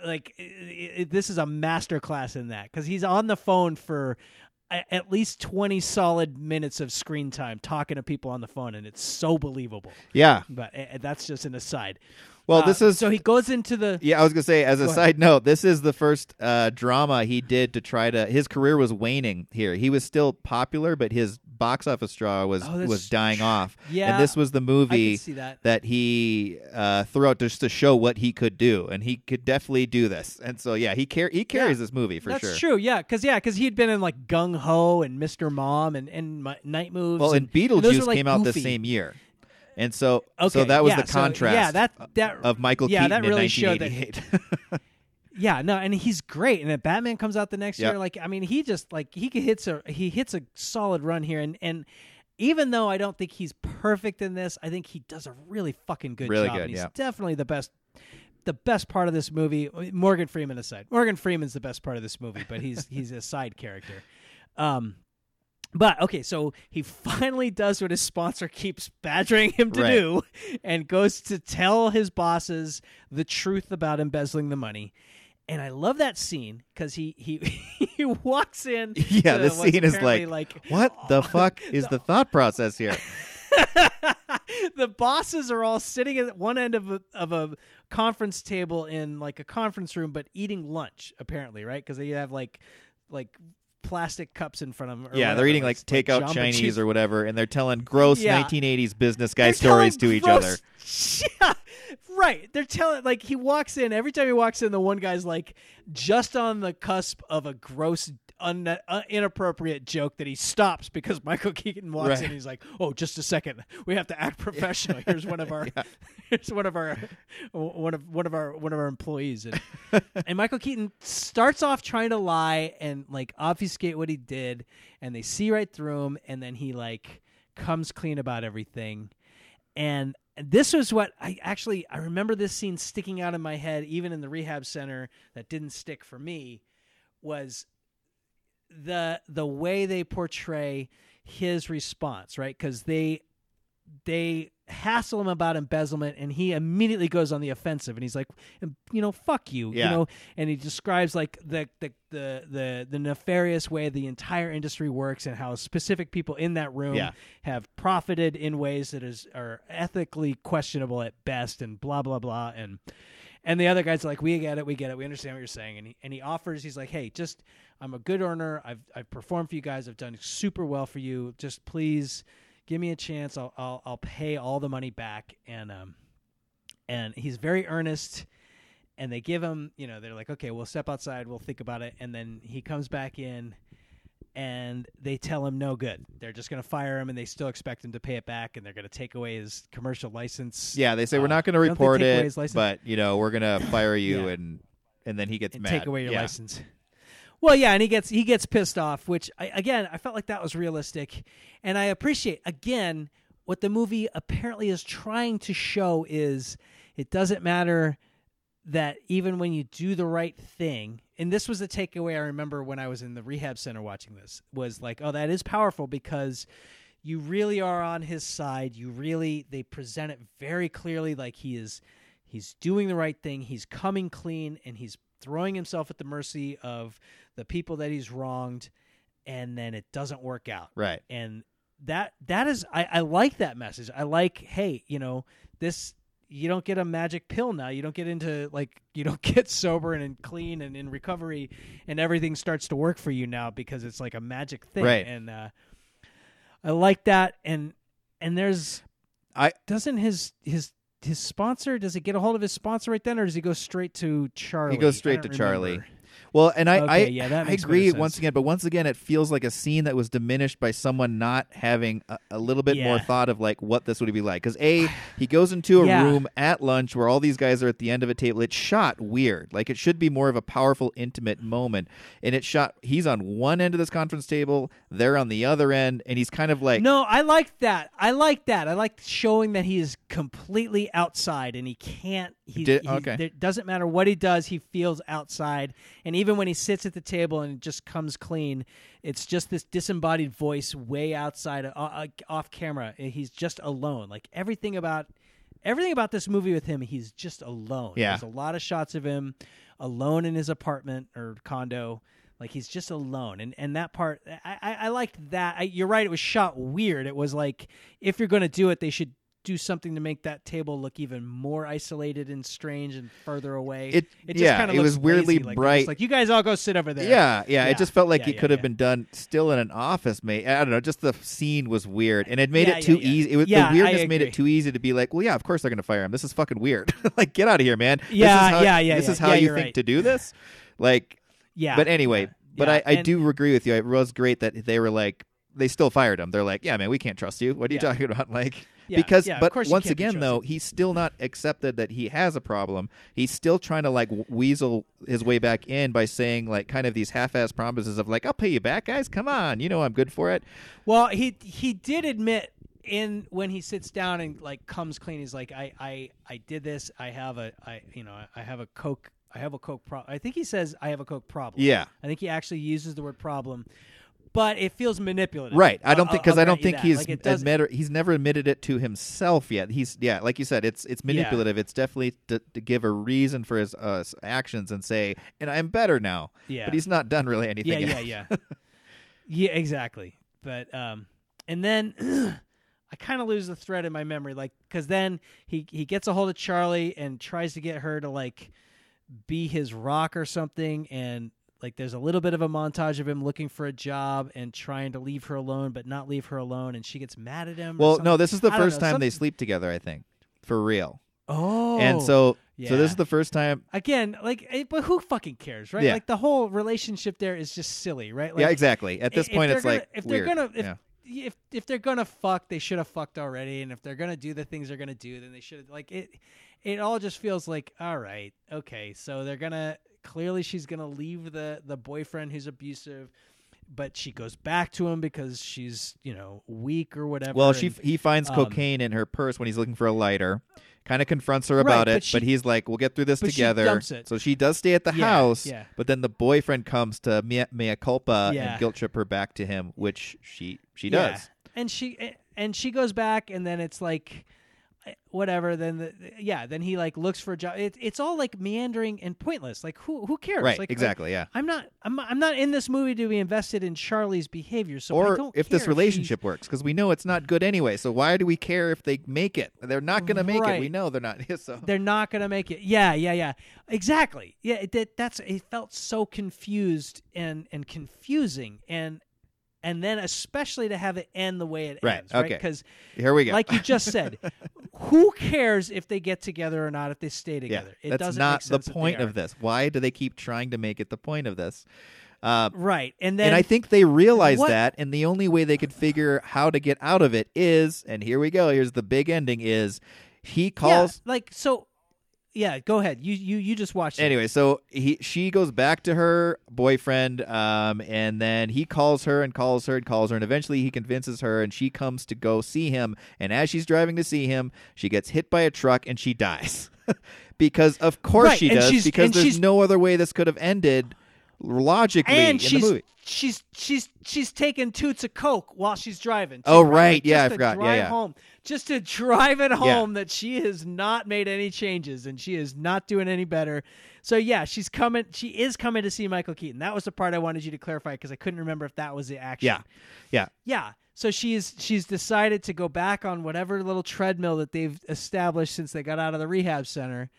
like i i this is a master class in that because he's on the phone for. At least twenty solid minutes of screen time talking to people on the phone, and it's so believable. yeah. But uh, that's just an aside. Well, Uh, this is so he goes into the Yeah, I was gonna say as a Go side note, this is the first uh, drama he did to try to. His career was waning here. He was still popular, but his box office draw was Oh, that's was dying off. Yeah, and this was the I movie can see that. he uh, threw out just to show what he could do, and he could definitely do this. And so, yeah, he car- he carries this movie for That's sure. true, yeah, because yeah, because he'd been in like Gung Ho and Mr. Mom and and Mi- Night Moves. Well, and, and and those Beetlejuice were, like, came out the goofy. same year, and so Okay, so that was yeah, the so, contrast. yeah, that that of Michael yeah, Keaton that really in showed that- 1988. Yeah, no, and he's great. And if Batman comes out the next Yep. year, like I mean, he just like he hits a he hits a solid run here, and and even though I don't think he's perfect in this, I think he does a really fucking good Really job. good, and he's yeah. definitely the best. The best part of this movie, Morgan Freeman aside, Morgan Freeman's the best part of this movie, but he's he's a side character. Um, But okay, so he finally does what his sponsor keeps badgering him to Right. do and goes to tell his bosses the truth about embezzling the money. And I love that scene because he he he walks in. Yeah, the scene is apparently like, what the fuck is the thought process here? the bosses are all sitting at one end of a, of a conference table in like a conference room, but eating lunch apparently, right? Because they have like like plastic cups in front of them. yeah, they're eating like takeout Jamba Chinese Juice. or whatever, and they're telling gross Yeah. 1980s business guy They're stories to each other. Yeah, right. They're telling like he walks in every time he walks in. The one guy's like just on the cusp of a gross, un- uh, inappropriate joke that he stops because Michael Keaton walks Right. in. He's like, "Oh, just a second. We have to act professional. Here's one of our, here's one of our, one of one of our one of our employees." And, and Michael Keaton starts off trying to lie and like obfuscate what he did, and they see right through him, and then he like comes clean about everything and this was what I actually I remember this scene sticking out in my head even in the rehab center that didn't stick for me was the the way they portray his response right cuz they they hassle him about embezzlement and he immediately goes on the offensive and he's like you know fuck you Yeah. you know and he describes like the the the the, the nefarious way the entire industry works and how specific people in that room Yeah. have profited in ways that is are ethically questionable at best and blah blah blah and and the other guy's like we get it we get it we understand what you're saying. And he and he offers he's like hey just I'm a good earner. I've I've performed for you guys. I've done super well for you. Just please give me a chance. I'll I'll, I'll pay all the money back. And um and he's very earnest and they give him you know they're like okay we'll step outside we'll think about it. And then he comes back in and they tell him no good they're just going to fire him and they still expect him to pay it back and they're going to take away his commercial license Yeah, they say we're Uh, not going to report it, but you know we're going to fire you, Yeah. and and then he gets and mad. take away your yeah. license. Well, yeah, and he gets he gets pissed off, which I, again I felt like that was realistic, and I appreciate again what the movie apparently is trying to show is it doesn't matter that even when you do the right thing, and this was the takeaway I remember when I was in the rehab center watching this was like, oh, that is powerful because you really are on his side. You really they present it very clearly like he is he's doing the right thing. He's coming clean and he's throwing himself at the mercy of the people that he's wronged and then it doesn't work out Right. and that that is I, I like that message i like hey you know this you don't get a magic pill now. You don't get into like you don't get sober and, clean and in recovery and everything starts to work for you now because it's like a magic thing. Right. and uh i like that. And and there's I- doesn't his his his sponsor does he get a hold of his sponsor right then or does he go straight to charlie? He goes straight to Charlie. Well, and I, I, yeah, that I agree once again, but once again, it feels like a scene that was diminished by someone not having a, a little bit more thought of like what this would be like. Because a, he goes into a Yeah. room at lunch where all these guys are at the end of a table. It's shot weird, like it should be more of a powerful, intimate moment, and it's shot. He's on one end of this conference table, they're on the other end, and he's kind of like, No, I like that. I like that. I like showing that he is completely outside and he can't. He, Did- he- okay. It doesn't matter what he does. He feels outside, and even when he sits at the table and it just comes clean, it's just this disembodied voice way outside, uh, uh, off camera. He's just alone. Like everything about everything about this movie with him, he's just alone. Yeah. There's a lot of shots of him alone in his apartment or condo. Like he's just alone, and and that part, I I, I liked that. I, you're right; it was shot weird. It was like if you're going to do it, they should do something to make that table look even more isolated and strange and further away. It- it just yeah, kind of it was weirdly lazy, like, bright. Like you guys all go sit over there. Yeah, yeah, Yeah. It just felt like Yeah, it could have been done still in an office, mate. I don't know. Just the scene was weird, and it made it too easy. It was the weirdness made it too easy to be like, well, yeah, of course they're gonna fire him. This is fucking weird. like, get out of here, man. This Yeah, is how, yeah, yeah, This is how you think right. to do this. Like, yeah. but anyway, but. I, I And- do agree with you. It was great that they were like, they still fired him. They're like, yeah, man, we can't trust you. What are you Yeah. talking about? Like, Yeah, because, yeah, of but course once be again, though, he's still not accepted that he has a problem. He's still trying to like weasel his way back in by saying like kind of these half-ass promises of like, I'll pay you back, guys. Come on, you know I'm good for it. Well, he he did admit in when he sits down and like comes clean. He's like, I I I did this. I have a I you know I have a coke. I have a coke problem. I think he says I have a coke problem. Yeah. I think he actually uses the word problem. But it feels manipulative. Right. I don't think because I'll don't think he's Like, admitted he's never admitted it to himself yet. He's yeah, like you said, it's it's manipulative. It's definitely to, to give a reason for his uh, actions and say, and I'm better now. Yeah. But he's not done really anything. Yeah, yet. yeah, yeah. yeah, exactly. But um and then I kind of lose the thread in my memory like cuz then he he gets a hold of Charlie and tries to get her to like be his rock or something and like there's a little bit of a montage of him looking for a job and trying to leave her alone but not leave her alone and she gets mad at him Well, no, this is the I first know, time they sleep together. I think for real. Oh. and so so this is the first time. again, like but who fucking cares, right? Yeah. Like the whole relationship there is just silly, right? Like yeah, exactly. At this point, it's gonna- like if weird. they're gonna if, yeah. if if they're gonna fuck, they should have fucked already. And if they're gonna do the things they're gonna do, then they should have like it. It all just feels like all right, okay. So they're gonna clearly she's gonna leave the the boyfriend who's abusive, but she goes back to him because she's you know weak or whatever. Well, she and- he finds um, cocaine in her purse when he's looking for a lighter. Kind of confronts her Right, about but it, she- but he's like, "We'll get through this but she together." it. So she does stay at the Yeah, house, yeah. but then the boyfriend comes to mea, mea culpa Yeah. and guilt trip her back to him, which she she does. and she and she goes back, and then it's like whatever. Then the, yeah, then he like looks for a job. It, it's all like meandering and pointless. Like who who cares? Right, Like, exactly, yeah. I'm not. I'm. I'm not in this movie to be invested in Charlie's behavior. So or if this relationship works, because we know it's not good anyway. So why do we care if they make it? They're not going to make it. We know they're not. So they're not gonna make it. Yeah, yeah, yeah. Exactly. Yeah. It, that, that's. It felt so confused and and confusing and and then especially to have it end the way it Right, ends. Right. okay. Because here we go. like you just said, who cares if they get together or not? If they stay yeah, together, it that's doesn't not make the point of this. Why do they keep trying to make it the point of this? Uh, Right. And then and I think they realize what- that, and the only way they could figure how to get out of it is, and here we go. Here's the big ending: is he calls yeah, like so. Yeah, go ahead. You you you just watched it. anyway so he she goes back to her boyfriend um and then he calls her and calls her and calls her and eventually he convinces her and she comes to go see him and as she's driving to see him she gets hit by a truck and she dies because of course Right, she does because there's no other way this could have ended logically and in she's the movie she's she's she's taking toots of coke while she's driving. too, Oh, right? right. Yeah, I forgot. Yeah, Drive yeah. home, just to drive it home that she has not made any changes and she is not doing any better. So yeah, she's coming. She is coming to see Michael Keaton. That was the part I wanted you to clarify because I couldn't remember if that was the action. yeah yeah Yeah. So she's she's decided to go back on whatever little treadmill that they've established since they got out of the rehab center,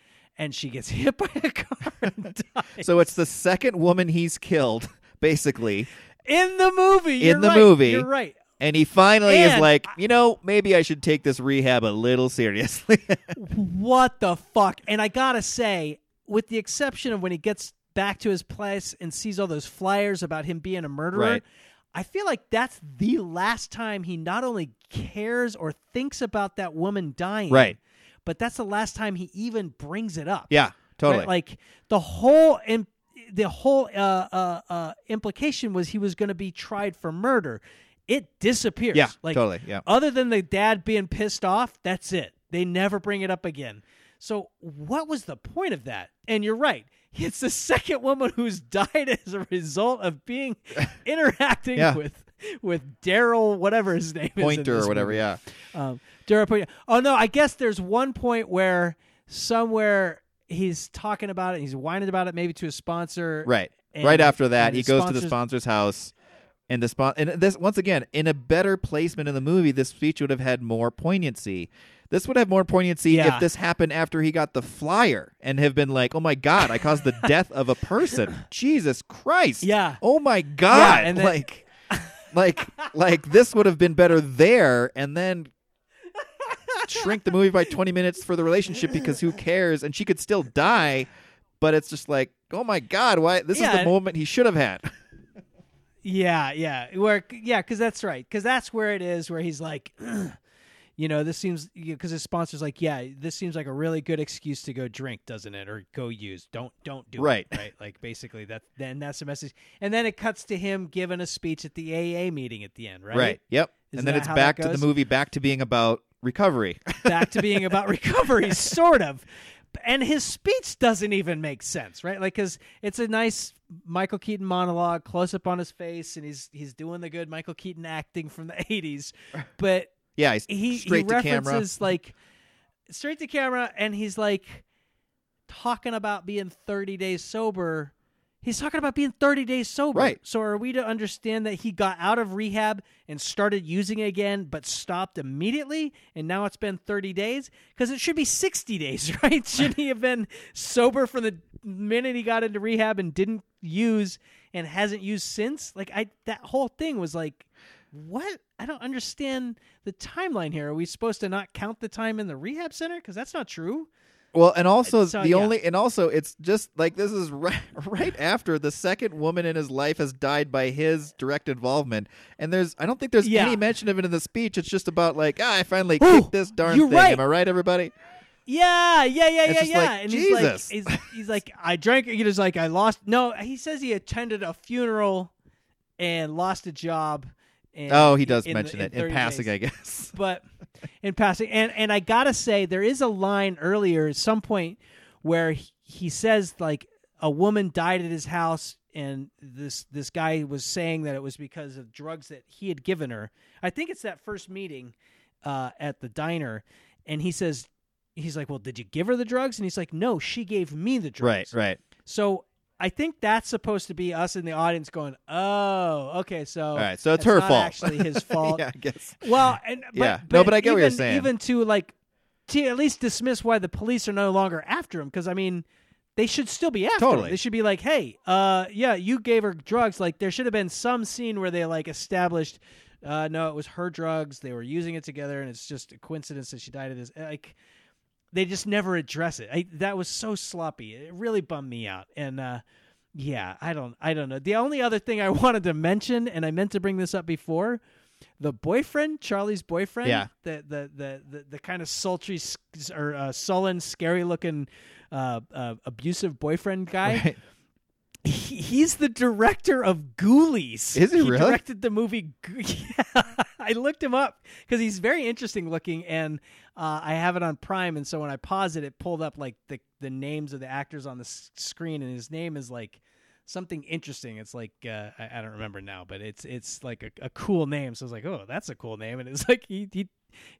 and she gets hit by a car and dies. so it's the second woman he's killed basically in the movie, In the right, movie. you're right. and he finally is like you know maybe i should take this rehab a little seriously What the fuck? And I gotta say, with the exception of when he gets back to his place and sees all those flyers about him being a murderer, Right. I feel like that's the last time he not only cares or thinks about that woman dying, Right. But that's the last time he even brings it up. yeah totally Right? Like the whole im- the whole uh, uh, uh, implication was he was going to be tried for murder. It disappears. Yeah, like, totally, yeah. Other than the dad being pissed off, that's it. They never bring it up again. So what was the point of that? And you're right. It's the second woman who's died as a result of being interacting Yeah. with with Daryl, whatever his name is, Poynter or whatever movie. yeah Um, Daryl Poynter. Oh no, I guess there's one point where somewhere he's talking about it. He's whining about it, maybe to a sponsor. Right. And- right after that, he goes to the sponsors- house, and the spon- and this once again in a better placement in the movie, this speech would have had more poignancy. This would have more poignancy Yeah. if this happened after he got the flyer and have been like, "Oh my god, I caused the death of a person! Jesus Christ! Yeah. Oh my god! and then- like, like, like this would have been better there, and then shrink the movie by 20 minutes for the relationship because who cares and she could still die but it's just like oh my god why this Yeah, is the moment he should have had Yeah, yeah, where yeah, because that's right, because that's where it is, where he's like, you know, this seems because his sponsor's like, yeah, this seems like a really good excuse to go drink, doesn't it, or go use. Don't don't do Right. it, right? Like basically that. Then that's the message, and then it cuts to him giving a speech at the AA meeting at the end, right? Right. Yep Isn't and then it's back to the movie back to being about recovery back to being about recovery, sort of. and his speech doesn't even make sense, right? Like, because it's a nice Michael Keaton monologue, close up on his face, and he's he's doing the good Michael Keaton acting from the '80s, but Yeah, he's he straight he to camera. like straight to camera, and he's like talking about being 30 days sober. He's talking about being 30 days sober. Right. So are we to understand that he got out of rehab and started using it again, but stopped immediately, and now it's been 30 days? Because it should be 60 days, right? Shouldn't he have been sober from the minute he got into rehab and didn't use and hasn't used since? Like I, that whole thing was like, what? I don't understand the timeline here. Are we supposed to not count the time in the rehab center? Because that's not true. Well, and also So, the yeah. only, and also it's just like this is right, right after the second woman in his life has died by his direct involvement, and there's I don't think there's Yeah. any mention of it in the speech. It's just about like ah, I finally Ooh, kicked this darn thing. right. Am I right, everybody? Yeah, yeah, yeah, It's yeah, yeah. like, and Jesus. he's like, he's, he's like, I drank. He was like, I lost. No, he says he attended a funeral and lost a job. And Oh, he does in mention it in 30 passing, days. I guess. but in passing and and i gotta say there is a line earlier at some point where he, he says like a woman died at his house and this this guy was saying that it was because of drugs that he had given her i think it's that first meeting uh, at the diner and he says he's like well did you give her the drugs and he's like no she gave me the drugs Right, right. so I think that's supposed to be us in the audience going, "Oh, okay, so All right, so it's her fault. Actually, his fault. yeah, I guess. Well, and but, Yeah. No, but I get what even, you're saying. Even to like to at least dismiss why the police are no longer after him because I mean they should still be after Totally. him. They should be like, hey, uh, yeah, you gave her drugs. Like there should have been some scene where they like established, uh, no, it was her drugs. They were using it together, and it's just a coincidence that she died of this. Like they just never address it. I, that was so sloppy. It really bummed me out. And uh, yeah, I don't, I don't know. The only other thing I wanted to mention, and I meant to bring this up before, the boyfriend, Charlie's boyfriend, Yeah. the the the the, the kind of sultry or uh, sullen, scary looking, uh, uh, abusive boyfriend guy. Right. He, he's the director of Ghoulies. Is he really? directed the movie? Yeah, I looked him up because he's very interesting looking, and uh, I have it on Prime. And so when I pause it, it pulled up like the the names of the actors on the s- screen, and his name is like something interesting. It's like uh, I, I don't remember now, but it's it's like a, a cool name. So I was like, oh, that's a cool name, and it's like he he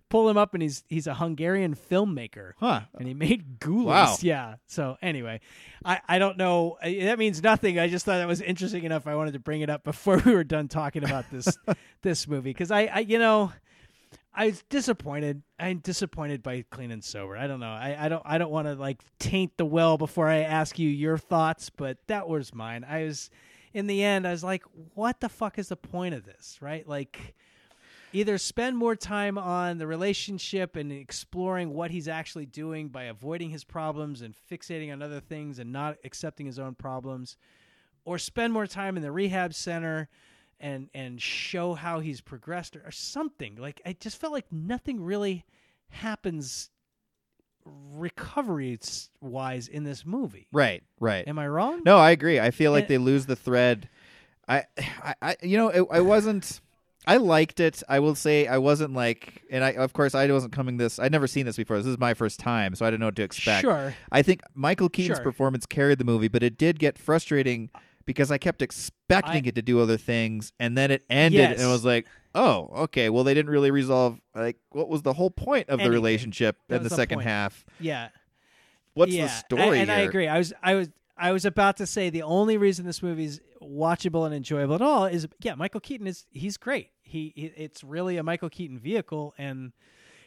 pull him up, and he's he's a Hungarian filmmaker Huh. and he made ghoulies. Wow. Yeah. So anyway, I I don't know. That means nothing. I just thought that was interesting enough. I wanted to bring it up before we were done talking about this this movie because I I you know. I was disappointed. I'm disappointed by Clean and Sober. I don't know. I, I don't I don't want to like taint the well before I ask you your thoughts, but that was mine. I was in the end I was like, what the fuck is the point of this? Right? Like either spend more time on the relationship and exploring what he's actually doing by avoiding his problems and fixating on other things and not accepting his own problems or spend more time in the rehab center and and show how he's progressed or, or something like i just felt like nothing really happens recovery wise in this movie Right, right. am i wrong No, I agree. I feel like And- they lose the thread. I, I, I you know, it, I wasn't. I liked it. I will say I wasn't like, and I of course I wasn't coming this. I'd never seen this before. This is my first time, so I didn't know what to expect. sure I think Michael Keaton's Sure. performance carried the movie, but it did get frustrating because I kept expecting I- it to do other things, and then it ended, Yes. and it was like, oh, okay. Well, they didn't really resolve like what was the whole point of the relationship That in the second point. half. yeah What's yeah, the story? And, and I agree. I was I was I was about to say the only reason this movie's watchable and enjoyable at all is yeah, Michael Keaton is he's great. He, he it's really a Michael Keaton vehicle and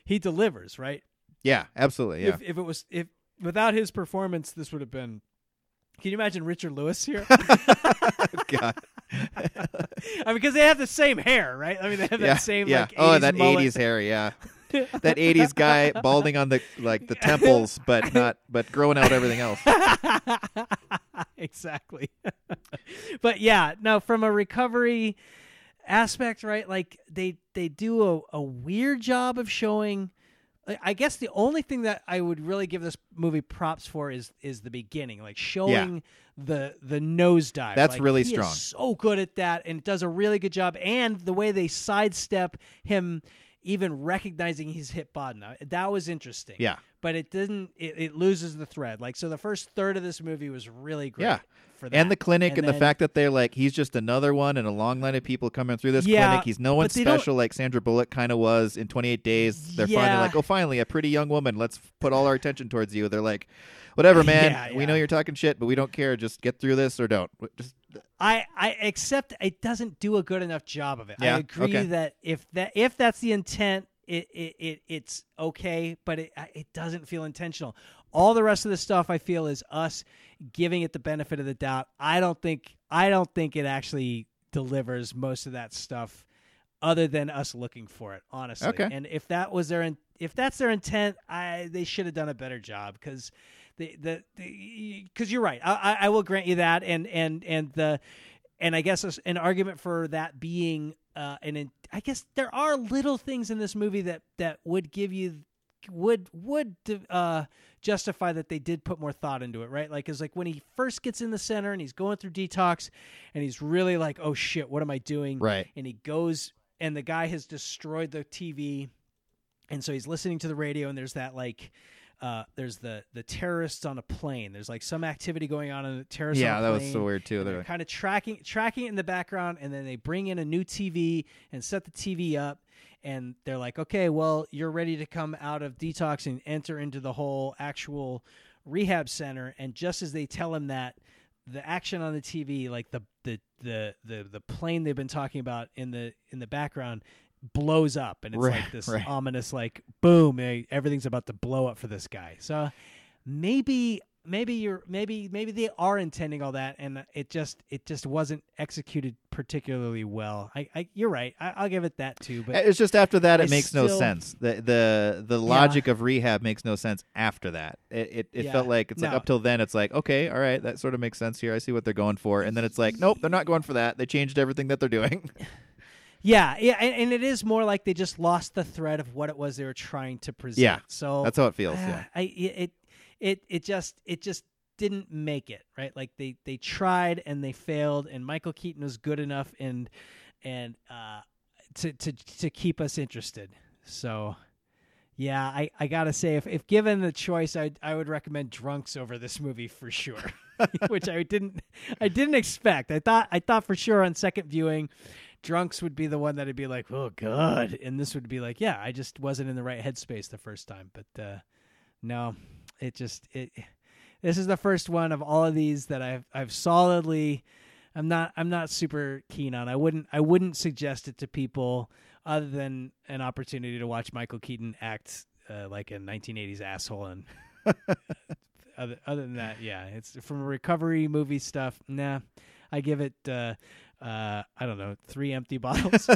he delivers, right? Yeah, absolutely. Yeah. If if it was if without his performance this would have been Can you imagine Richard Lewis here? God. I mean, because they have the same hair, right? I mean, they have yeah, that same yeah. like 80s oh, that mullet. '80s hair, yeah. that '80s guy balding on the like the temples, but not but growing out everything else. exactly. but yeah, no, from a recovery aspect, right? Like they they do a, a weird job of showing. I- guess the only thing that I would really give this movie props for is is the beginning, like showing the the nosedive. That's Like, really he is strong. so good at that, and it does a really good job. And the way they sidestep him even recognizing he's hit bottom. That was interesting. Yeah. but it didn't. It, it loses the thread. Like so, the first third of this movie was really great. Yeah. For that. And the clinic and, the then- fact that they're like he's just another one in a long line of people coming through this Yeah, clinic. He's no one but they don't- special like Sandra Bullock kind of was in 28 Days. They're finally like, oh, finally a pretty young woman. Let's put all our attention towards you. They're like, whatever, man. Yeah, We know you're talking shit, but we don't care. Just get through this or don't. Just I, I accept it doesn't do a good enough job of it. Yeah, I agree okay. that if that if that's the intent, it, it, it it's okay, but it it doesn't feel intentional. All the rest of the stuff I feel is us giving it the benefit of the doubt. I don't think I don't think it actually delivers most of that stuff other than us looking for it, honestly. Okay. And if that was their in, if that's their intent, I they should have done a better job because the the because you're right. I, I I will grant you that, and and and the and I guess an argument for that being uh, an in- I guess there are little things in this movie that that would give you would would uh, justify that they did put more thought into it, right? Like, is like when he first gets in the center and he's going through detox, and he's really like, "Oh shit, what am I doing?" Right. And he goes, and the guy has destroyed the TV, and so he's listening to the radio, and there's that like. Uh, there's the the terrorists on a plane. There's like some activity going on in the terrorists. yeah, that was so weird too. They're they're like, kind of tracking tracking it in the background and then they bring in a new TV and set the TV up and they're like okay well you're ready to come out of detox and enter into the whole actual rehab center and just as they tell him that the action on the TV like the the the the, the plane they've been talking about in the in the background blows up and it's Right, like this right. ominous like boom eh, everything's about to blow up for this guy so maybe maybe you're maybe maybe they are intending all that and it just it just wasn't executed particularly well i, I you're right I, i'll give it that too but it's just after that, it I makes no sense. The the the logic of rehab makes no sense after that. It it, it Yeah. felt like it's like up till then, it's like okay, all right, that sort of makes sense here. I see what they're going for, and then it's like, nope, they're not going for that. They changed everything that they're doing. yeah yeah and, and it is more like they just lost the thread of what it was they were trying to present Yeah, so That's how it feels. uh, Yeah. I it it it just it just didn't make it right. Like they they tried and they failed, and Michael Keaton was good enough and and uh to to to keep us interested. So. Yeah, I, I gotta say, if, if given the choice, I I would recommend Drunks over this movie for sure, which I didn't I didn't expect. I thought I thought for sure on second viewing, Drunks would be the one that'd be like, oh god, and this would be like, yeah, I just wasn't in the right headspace the first time. But uh, no, it just it. This is the first one of all of these that I've I've solidly. I'm not I'm not super keen on. I wouldn't I wouldn't suggest it to people other than an opportunity to watch Michael Keaton act uh, like a 1980s asshole and. other, other than that, yeah, it's from a recovery movie stuff. Nah, I give it. Uh, uh, I don't know, three empty bottles.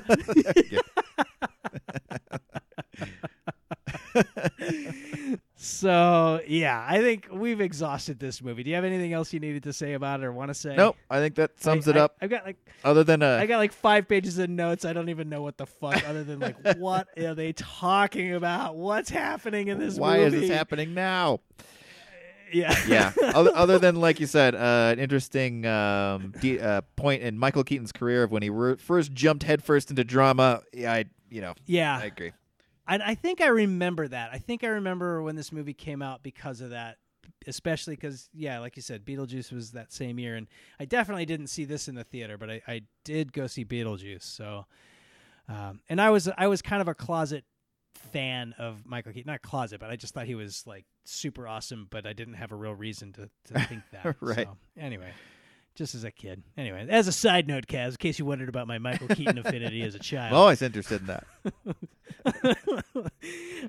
so yeah, I think we've exhausted this movie. Do you have anything else you needed to say about it or want to say? Nope, I think that sums I- it I- up. I've got like Other than uh, I got like five pages of notes. I don't even know what the fuck. Other than like, what are they talking about? What's happening in this why is this happening now? Yeah, yeah. other, other than like you said, uh, an interesting um, de- uh, point in Michael Keaton's career of when he re- first jumped headfirst into drama. Yeah, I you know yeah. I agree. And I think I remember that. I think I remember when this movie came out because of that, especially because, yeah, like you said, Beetlejuice was that same year. And I definitely didn't see this in the theater, but I, I did go see Beetlejuice. So, um, and I was I was kind of a closet fan of Michael Keaton. Not closet, but I just thought he was like super awesome, but I didn't have a real reason to, to think that. Right. So, anyway. Just as a kid. Anyway, as a side note, Kaz, in case you wondered about my Michael Keaton affinity as a child. I'm always interested in that.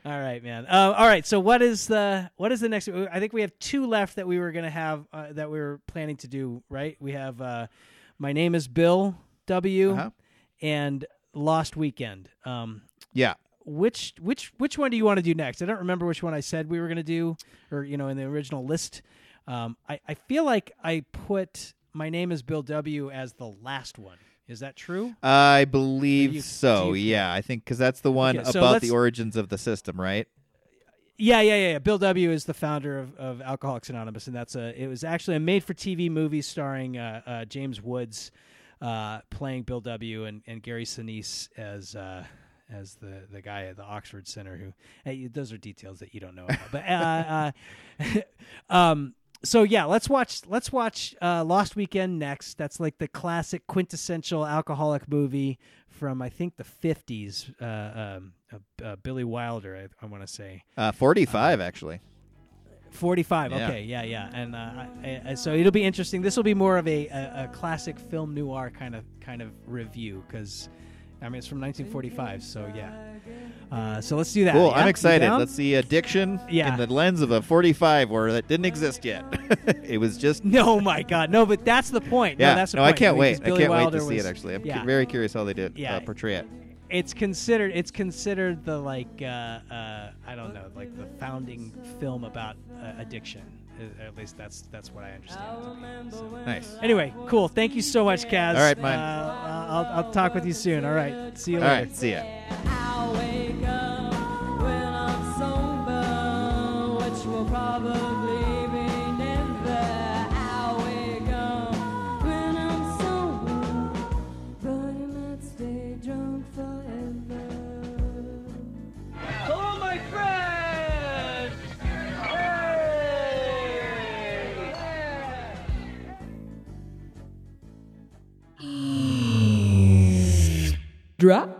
all right, man. Uh, all right. So what is the what is the next? I think we have two left that we were gonna have uh, that we were planning to do. Right. We have uh, my name is Bill W. Uh-huh. and Lost Weekend. Um, Yeah. Which which which one do you want to do next? I don't remember which one I said we were gonna do, or you know, in the original list. Um, I I feel like I put my name is Bill W. as the last one. Is that true? I believe you- so. you- yeah, I think because that's the one Okay, about let's- the origins of the system, right? Yeah, yeah, yeah, yeah. Bill W is the founder of, of Alcoholics Anonymous, and that's a. It was actually a made-for-TV movie starring uh, uh, James Woods uh, playing Bill W and, and Gary Sinise as uh, as the the guy at the Oxford Center who hey, those are details that you don't know about. but uh, uh, um, so yeah, let's watch let's watch uh, Lost Weekend next. That's like the classic quintessential alcoholic movie from I think the fifties. Uh, um, uh, uh, Billy Wilder, I, I want to say. Uh, 45, actually. 45 Yeah. okay yeah yeah and uh, I, I, so it'll be interesting this will be more of a, a, a classic film noir kind of kind of review because i mean it's from 1945 so yeah uh, so let's do that Cool. Yeah? I'm excited. Let's see addiction Yeah. in the lens of a 45 where that didn't exist yet. it was just. no my god no but that's the point Yeah, no, that's the point. I can't mean, wait. 'cause I can't wait Wilder to see it. Actually, I'm cu- very curious how they did Yeah. uh, portray it. it's considered it's considered the like uh, uh, I don't know like the founding film about uh, addiction. At least that's that's what I understand. to be. So- Nice. Anyway, cool. Thank you so much, Kaz. All right, mine. Uh, I'll, I'll talk with you soon. All right. See you All later. right. See ya. I Drop